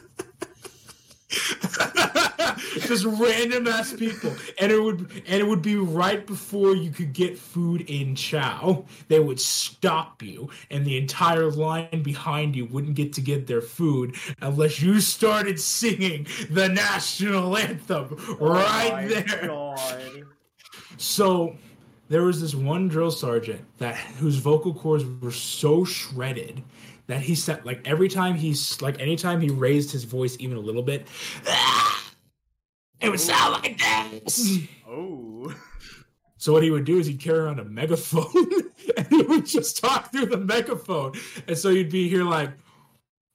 Speaker 2: just random ass people. And it would and it would be right before you could get food in chow they would stop you and the entire line behind you wouldn't get to get their food unless you started singing the national anthem right
Speaker 1: oh my
Speaker 2: there.
Speaker 1: God.
Speaker 2: so there was this one drill sergeant that whose vocal cords were so shredded that he said like every time he's like anytime he raised his voice even a little bit it would sound like this
Speaker 1: Oh.
Speaker 2: so what he would do is he'd carry around a megaphone and he would just talk through the megaphone and so you'd be here like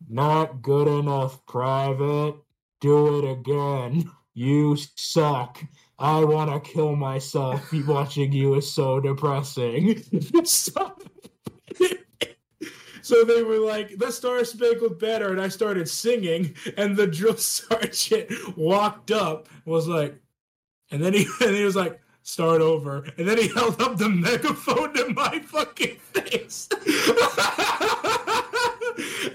Speaker 2: not good enough private do it again you suck I want to kill myself. Watching you is so depressing. so, so they were like, the Star Spangled Banner, and I started singing, and the drill sergeant walked up, was like, and then he and he was like, start over, and then he held up the megaphone to my fucking face.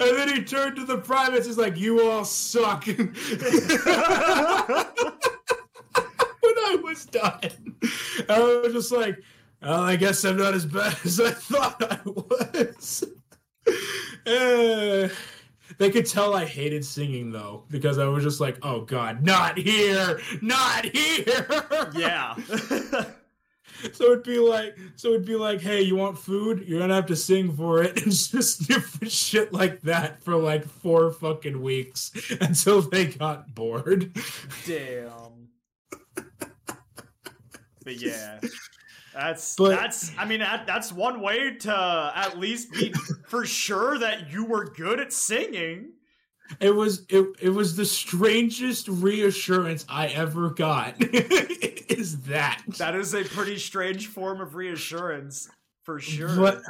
Speaker 2: and then he turned to the privates, he's like, you all suck. when I was done. I was just like, well, I guess I'm not as bad as I thought I was. Eh, they could tell I hated singing though, because I was just like, oh god, not here, not here.
Speaker 1: yeah.
Speaker 2: So it'd be like, so it'd be like, hey, you want food? You're gonna have to sing for it, and just different shit like that for like four fucking weeks until they got bored.
Speaker 1: Damn. But yeah. That's
Speaker 2: But-
Speaker 1: that's I mean that, that's one way to at least be for sure that you were good at singing.
Speaker 2: It was it, it was the strangest reassurance I ever got. is that
Speaker 1: That is a pretty strange form of reassurance for sure.
Speaker 2: But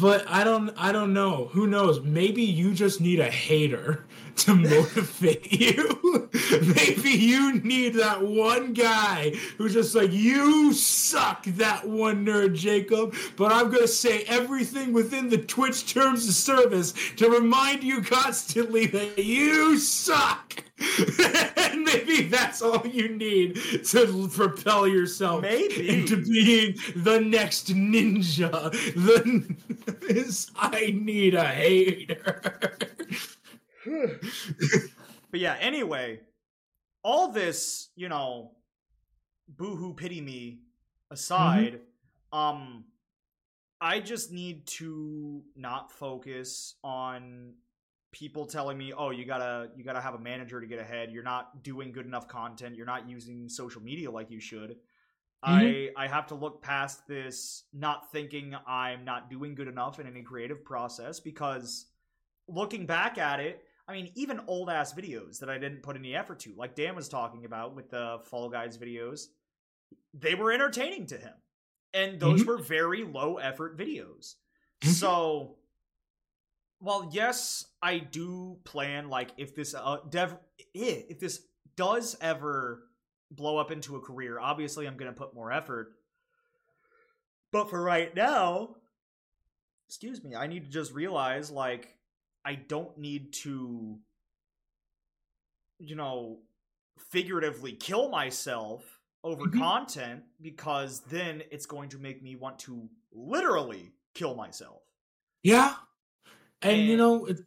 Speaker 2: but I don't I don't know. Who knows? Maybe you just need a hater to motivate you. Maybe you need that one guy who's just like, you suck, that one nerd, Jacob. But I'm gonna say everything within the Twitch terms of service to remind you constantly that you suck. and maybe that's all you need to propel yourself
Speaker 1: Maybe.
Speaker 2: into being the next ninja. The is I need a hater.
Speaker 1: But yeah, anyway, all this, you know, boohoo pity me aside, um I just need to not focus on people telling me, "Oh, you got to you got to have a manager to get ahead. You're not doing good enough content. You're not using social media like you should." I I have to look past this not thinking I'm not doing good enough in any creative process because looking back at it, I mean, even old ass videos that I didn't put any effort to, like Dan was talking about with the Fall Guys videos, they were entertaining to him. And those
Speaker 2: Mhm.
Speaker 1: were very low effort videos.
Speaker 2: Mhm.
Speaker 1: So well, yes, I do plan like if this uh dev if this does ever blow up into a career, obviously I'm going to put more effort. But for right now, excuse me, I need to just realize like I don't need to you know figuratively kill myself over
Speaker 2: Mhm.
Speaker 1: content because then it's going to make me want to literally kill myself.
Speaker 2: Yeah, and you know, it,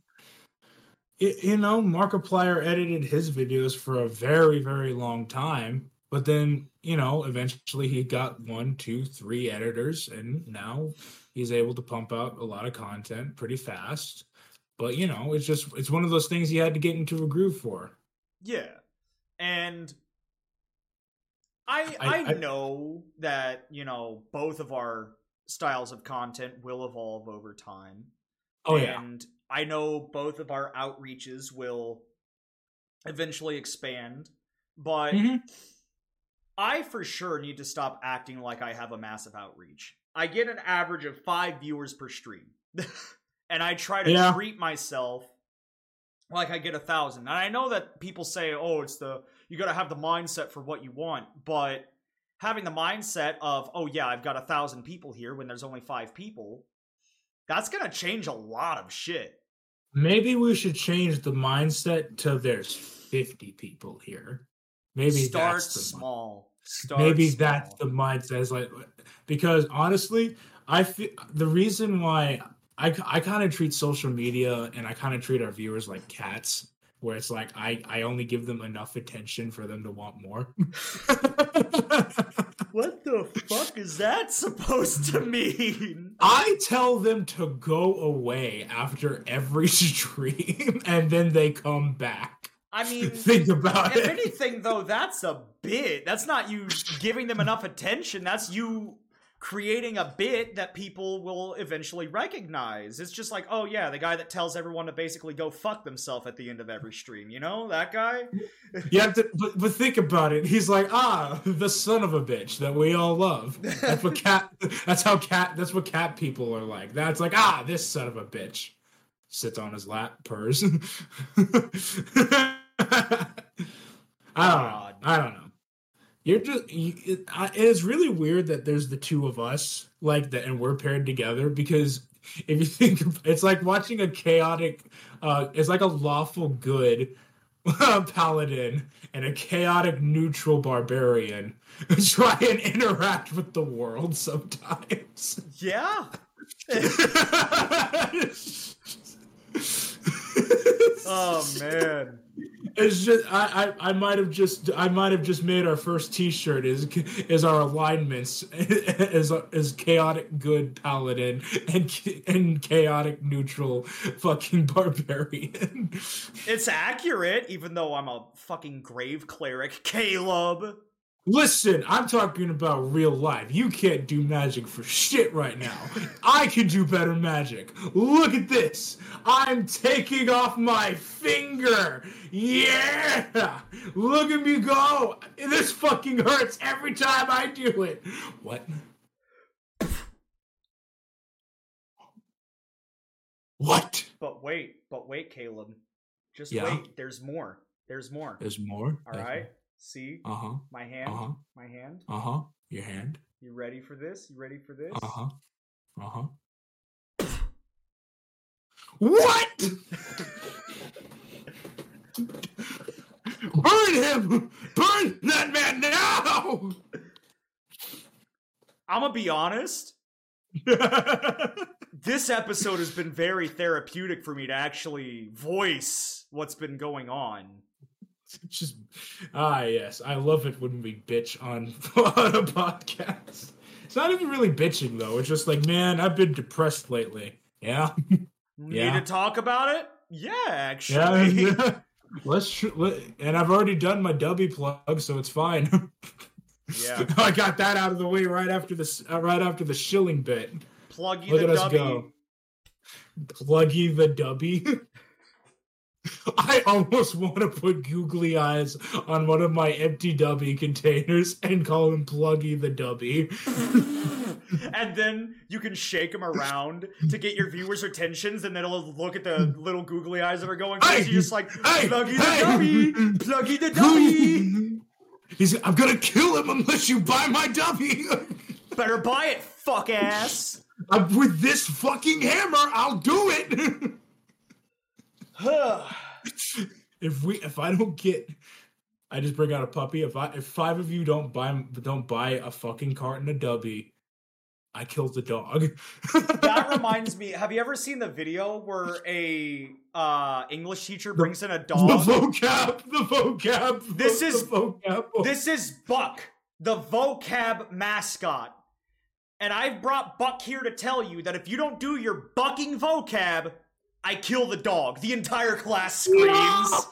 Speaker 2: it, you know, Markiplier edited his videos for a very, very long time, but then you know, eventually he got one, two, three editors, and now he's able to pump out a lot of content pretty fast. But you know, it's just it's one of those things he had to get into a groove for.
Speaker 1: Yeah. And I, I
Speaker 2: I-
Speaker 1: know that, you know, both of our styles of content will evolve over time.
Speaker 2: Oh yeah,
Speaker 1: And I know both of our outreaches will eventually expand, but
Speaker 2: Mhm.
Speaker 1: I for sure need to stop acting like I have a massive outreach. I get an average of five viewers per stream. and I try to
Speaker 2: Yeah.
Speaker 1: treat myself like I get a thousand. And I know that people say, oh, it's the, you gotta have the mindset for what you want. But having the mindset of, oh, yeah, I've got a thousand people here when there's only five people, that's gonna change a lot of shit.
Speaker 2: maybe we should change the mindset to there's fifty people here. Maybe
Speaker 1: Start
Speaker 2: that's the
Speaker 1: small. Start
Speaker 2: maybe
Speaker 1: small.
Speaker 2: that's the mindset is like because honestly i feel the reason why i, I kind of treat social media and i kind of treat our viewers like cats where it's like i i only give them enough attention for them to want more
Speaker 1: What the fuck is that supposed to mean?
Speaker 2: i tell them to go away after every stream and then they come back
Speaker 1: I mean,
Speaker 2: think about
Speaker 1: if
Speaker 2: it
Speaker 1: anything, though, that's a bit. That's not you giving them enough attention. That's you creating a bit that people will eventually recognize. It's just like, oh yeah, the guy that tells everyone to basically go fuck themselves at the end of every stream. You know that guy?
Speaker 2: You have to, but, but think about it. He's like, ah, the son of a bitch that we all love. That's what cat. That's how cat. That's what cat people are like. That's like, ah, this son of a bitch sits on his lap, purrs. I don't know. I don't know. You're just. You, it, I, it is really weird that there's the two of us like that, and we're paired together because if you think, it's like watching a chaotic. Uh, it's like a lawful good paladin and a chaotic neutral barbarian try and interact with the world sometimes.
Speaker 1: Yeah. Oh man.
Speaker 2: It's just I, I, I might have just I might have just made our first T-shirt is is our alignments as as chaotic good paladin and and chaotic neutral fucking barbarian.
Speaker 1: It's accurate, even though I'm a fucking grave cleric, Caleb.
Speaker 2: Listen, I'm talking about real life. You can't do magic for shit right now. I can do better magic. Look at this. I'm taking off my finger. Yeah. Look at me go. This fucking hurts every time I do it. What? What?
Speaker 1: But wait, but wait, Caleb. Just
Speaker 2: Yeah?
Speaker 1: wait. There's more. There's more.
Speaker 2: There's more.
Speaker 1: All right. See
Speaker 2: Uh huh.
Speaker 1: my hand.
Speaker 2: Uh huh.
Speaker 1: My hand.
Speaker 2: Uh huh. Your hand.
Speaker 1: You ready for this? You ready for this?
Speaker 2: Uh huh. Uh huh. What? Burn him! Burn that man now!
Speaker 1: I'm gonna be honest. This episode has been very therapeutic for me to actually voice what's been going on.
Speaker 2: Just ah yes, I love it when we bitch on on a podcast. It's not even really bitching though. It's just like, man, I've been depressed lately. Yeah, Yeah.
Speaker 1: Need to talk about it? Yeah,
Speaker 2: yeah.
Speaker 1: actually.
Speaker 2: yeah. Let's tr- let, and I've already done my dubby plug, so it's fine.
Speaker 1: Yeah.
Speaker 2: I got that out of the way right after the uh, right after the shilling bit.
Speaker 1: Pluggy
Speaker 2: Look
Speaker 1: the
Speaker 2: at us
Speaker 1: W.
Speaker 2: go. Pluggy the dubby. I almost want to put googly eyes on one of my empty dubby containers and call him Pluggy the dubby.
Speaker 1: and then you can shake him around to get your viewers' attentions, and then it'll look at the little googly eyes that are going
Speaker 2: Hey!
Speaker 1: crazy. You're just like,
Speaker 2: Hey!
Speaker 1: Pluggy the
Speaker 2: Hey!
Speaker 1: Dummy! Pluggy the Dummy!
Speaker 2: He's, I'm gonna kill him unless you buy my dubby.
Speaker 1: Better buy it, fuck ass!
Speaker 2: I'm, with this fucking hammer, I'll do it. if we, if I don't get, I just bring out a puppy. If I, if five of you don't buy, don't buy a fucking carton of dubby, I killed the dog.
Speaker 1: that reminds me, have you ever seen the video where a uh, English teacher brings in a dog?
Speaker 2: the vocab, the vocab.
Speaker 1: This
Speaker 2: the
Speaker 1: is-
Speaker 2: vocab.
Speaker 1: This is Buck, the vocab mascot. And I've brought Buck here to tell you that if you don't do your bucking vocab, I kill the dog. The entire class screams.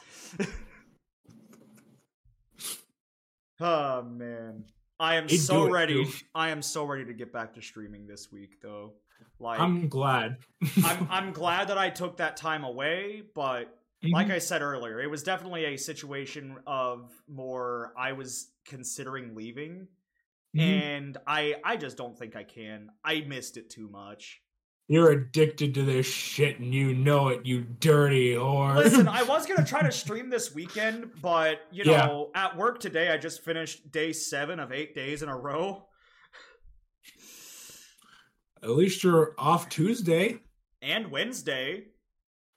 Speaker 1: oh man. I am
Speaker 2: He'd
Speaker 1: so
Speaker 2: it,
Speaker 1: ready.
Speaker 2: too.
Speaker 1: I am so ready to get back to streaming this week though. Like I'm
Speaker 2: I'm glad.
Speaker 1: I'm, I'm glad that I took that time away, but like I said earlier, it was definitely a situation of more I was considering leaving
Speaker 2: Mhm.
Speaker 1: and I I just don't think I can. I missed it too much.
Speaker 2: You're addicted to this shit and you know it, you dirty whore.
Speaker 1: Listen, I was going to try to stream this weekend, but you
Speaker 2: Yeah.
Speaker 1: know, at work today I just finished day 7 of 8 days in a row
Speaker 2: At least you're off Tuesday.
Speaker 1: and Wednesday.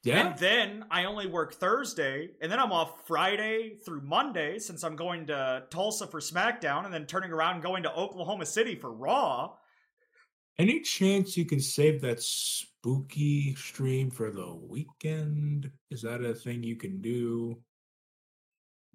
Speaker 2: Yeah.
Speaker 1: And then I only work Thursday, and then I'm off Friday through Monday since I'm going to Tulsa for SmackDown and then turning around and going to Oklahoma City for Raw.
Speaker 2: Any chance you can save that spooky stream for the weekend? Is that a thing you can do?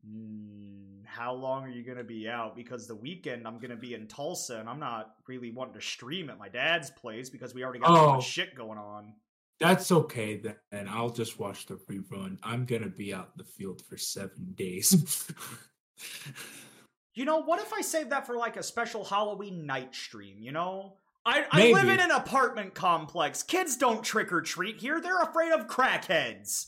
Speaker 1: Mm, how long are you going to be out? Because the weekend I'm going to be in Tulsa, and I'm not really wanting to stream at my dad's place because we already got so
Speaker 2: Oh.
Speaker 1: much shit going on.
Speaker 2: That's okay then. And I'll just watch the rerun. I'm gonna be out in the field for seven days.
Speaker 1: You know, what if I save that for like a special Halloween night stream, you know? I, I live in an apartment complex. Kids don't trick or treat here. They're afraid of crackheads.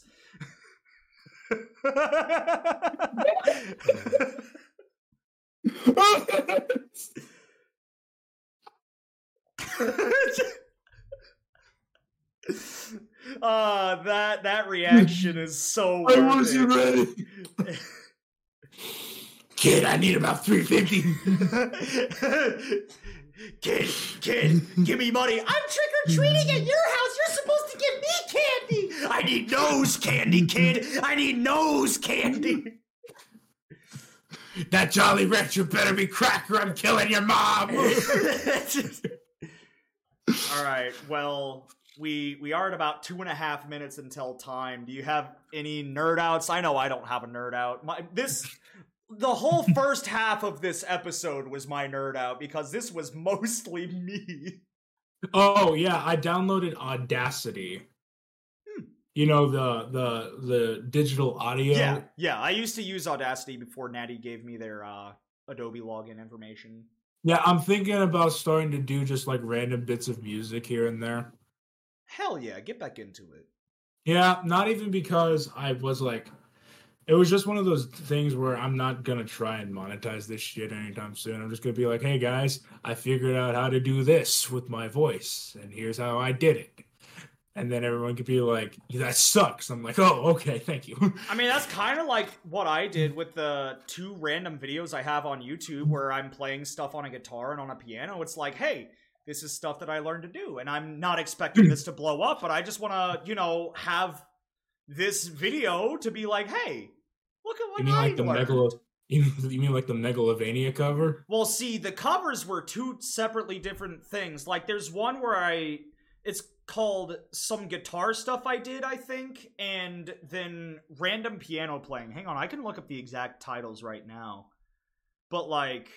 Speaker 1: uh that that reaction is so
Speaker 2: I
Speaker 1: worth
Speaker 2: wasn't
Speaker 1: it.
Speaker 2: ready. Kid, I need about 350.
Speaker 1: kid, kid, give me money. I'm trick or treating at your house. You're supposed to give me candy. I need nose candy, kid. I need nose candy.
Speaker 2: that Jolly Rancher better be cracked or I'm killing your mom.
Speaker 1: All right. Well, we we are at about two and a half minutes until time. Do you have any nerd outs? I know I don't have a nerd out. My this the whole first half of this episode was my nerd out because this was mostly me.
Speaker 2: oh yeah, I downloaded Audacity.
Speaker 1: Hmm.
Speaker 2: You know the the the digital audio.
Speaker 1: Yeah, yeah. I used to use Audacity before Natty gave me their uh, Adobe login information.
Speaker 2: Yeah, I'm thinking about starting to do just like random bits of music here and there.
Speaker 1: Hell yeah, get back into it.
Speaker 2: Yeah, not even because I was like, it was just one of those things where I'm not gonna try and monetize this shit anytime soon. I'm just gonna be like, hey guys, I figured out how to do this with my voice, and here's how I did it. And then everyone could be like, that sucks. I'm like, oh, okay, thank you.
Speaker 1: I mean, that's kind of like what I did with the two random videos I have on YouTube where I'm playing stuff on a guitar and on a piano. It's like, hey, this is stuff that I learned to do, and I'm not expecting this to blow up, but I just want to, you know, have this video to be like, hey, look at what
Speaker 2: you mean
Speaker 1: I
Speaker 2: like the
Speaker 1: learned.
Speaker 2: megalo? You you mean like the Megalovania cover?
Speaker 1: Well, see, the covers were two separately different things. Like, there's one where I. It's called some guitar stuff I did, I think, and then random piano playing. Hang on, I can look up the exact titles right now. But, like.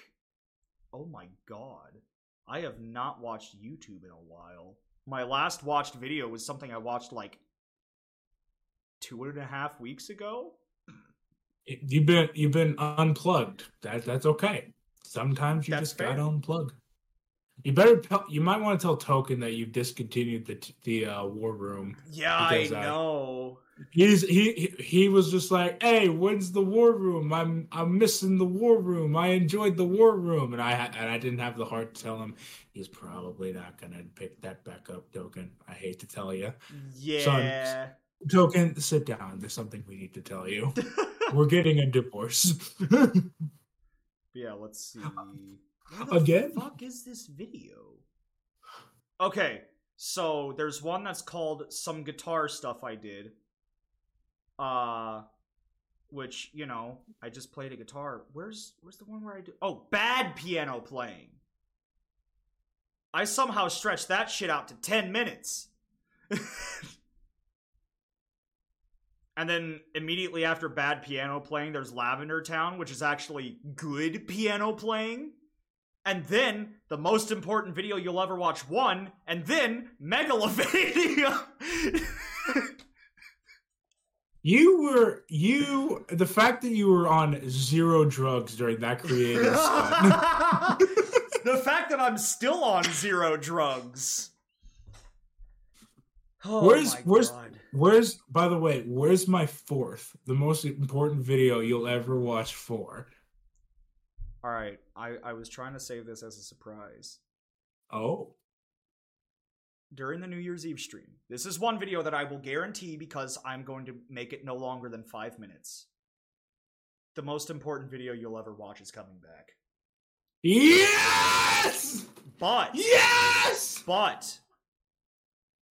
Speaker 1: Oh my god. I have not watched YouTube in a while. My last watched video was something I watched, like. Two and a half weeks ago?
Speaker 2: You've been you've been unplugged. That that's okay. sometimes you
Speaker 1: That's
Speaker 2: just
Speaker 1: fair.
Speaker 2: gotta unplug. You better tell, you might want to tell Token that you've discontinued the the uh, war room.
Speaker 1: Yeah, I
Speaker 2: I-
Speaker 1: know.
Speaker 2: He's he he- was just like, "Hey, when's the war room? I'm I'm missing the war room. I enjoyed the war room." And I and I didn't have the heart to tell him he's probably not going to pick that back up, Token. I hate to tell you.
Speaker 1: Yeah.
Speaker 2: Token, sit down. There's something we need to tell you. We're getting a divorce.
Speaker 1: yeah, let's see.
Speaker 2: Again?
Speaker 1: fuck is this video? Okay, so there's one that's called Some Guitar Stuff I Did. Uh which, you know, I just played a guitar. Where's where's the one where I do Oh, bad piano playing. I somehow stretched that shit out to 10 minutes. And then immediately after bad piano playing, there's Lavender Town, which is actually good piano playing. And then the most important video you'll ever watch one, and then Megalovania.
Speaker 2: you were you the fact that you were on zero drugs during that creative
Speaker 1: the fact that I'm still on zero drugs. Oh
Speaker 2: Where's- where's-
Speaker 1: God.
Speaker 2: Where's by the way, where's my fourth, the most important video you'll ever watch four?
Speaker 1: All right, I, I was trying to save this as a surprise.
Speaker 2: Oh.
Speaker 1: during the New Year's Eve stream. This is one video that I will guarantee because I'm going to make it no longer than five minutes. The most important video you'll ever watch is coming back.
Speaker 2: Yes!
Speaker 1: But,
Speaker 2: Yes!
Speaker 1: but,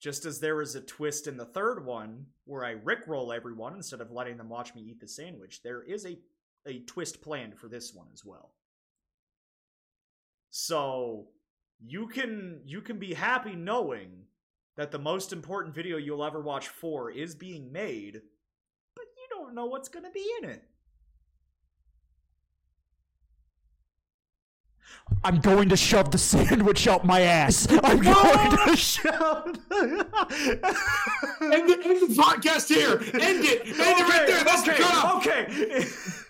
Speaker 1: just as there is a twist in the third one where I rickroll everyone instead of letting them watch me eat the sandwich, there is a, a twist planned for this one as well. So, you can you can be happy knowing that the most important video you'll ever watch four is being made, but you don't know what's to be in it. I'm going to shove the sandwich up my ass. I'm going to shove.
Speaker 2: End the, end the podcast here. End it. End it right there. That's the
Speaker 1: okay,
Speaker 2: cutoff.
Speaker 1: okay.